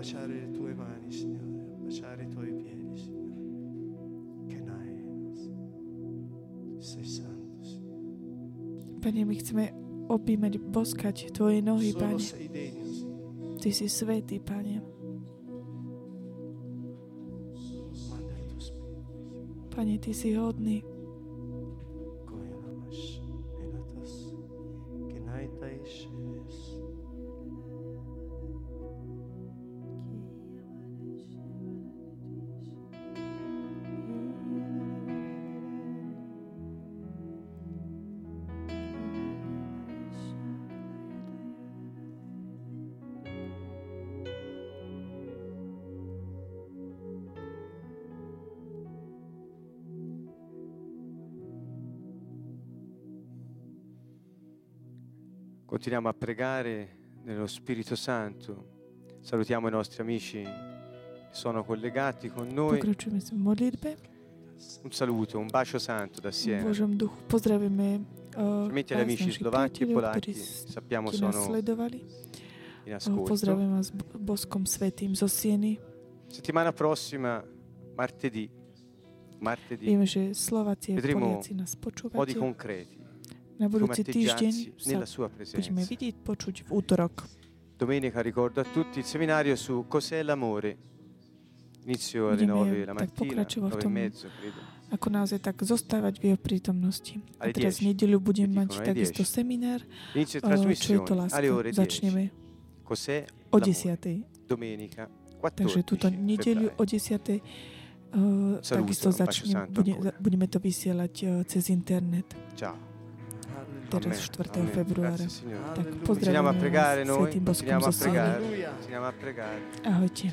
S1: Baciare le tue mani, Signore, a baciare i tuoi piedi, Signore. Che nai, sei santo, Signore.
S3: Pane, my chceme objímať, boskať Tvoje nohy,
S1: Solo
S3: Pane. Ty si svetý, Pane. Pane, Ty si hodný.
S4: Continuiamo a pregare nello Spirito Santo. Salutiamo i nostri amici che sono collegati con noi.
S3: V modlitbe.
S4: Un saluto, un bacio santo da
S3: V
S4: Siena.
S3: Božom duchu pozdravíme uh,
S4: Specialmente gli amici slovacchi e polacchi, sappiamo sono
S3: sledovali.
S4: in
S3: Uh,
S4: ascolto.
S3: Pozdravujem vás b- boskom svetým zo Sieny.
S4: Settimana prossima martedì, martedì,
S3: Viem, že Slováci a
S4: Vedremo
S3: Poliaci nás
S4: modi
S3: počúvate.
S4: concreti,
S3: Na budúci týždeň sa budeme vidieť, počuť v útorok.
S4: Domenica ricordo a tutti il seminario su cos'è l'amore. Inizio alle
S3: Budeme
S4: 9 la mattina,
S3: pokračovať v
S4: 9 e mezzo credo.
S3: Ako naozaj tak zostávať v jeho prítomnosti. A teraz
S4: 10.
S3: v nedeľu budeme
S4: Mi
S3: mať takisto
S4: 10.
S3: seminár, eh, čo je to láska.
S4: alle ore 10.
S3: Začneme
S4: Cos'è
S3: o
S4: l'amore?
S3: 10.
S4: Domenica
S3: Takže túto
S4: 14
S3: nedeľu o
S4: febbraio.
S3: 10. Uh,
S4: Saluto,
S3: takisto začne, budeme to vysielať uh, cez internet
S4: Ciao.
S3: Teraz
S4: Amen.
S3: 4.
S4: Amen.
S3: februára. Tak pozdravujeme
S4: pregare
S3: vás
S4: noi,
S3: Svetým Boskom zo
S4: pregare,
S3: Ahojte.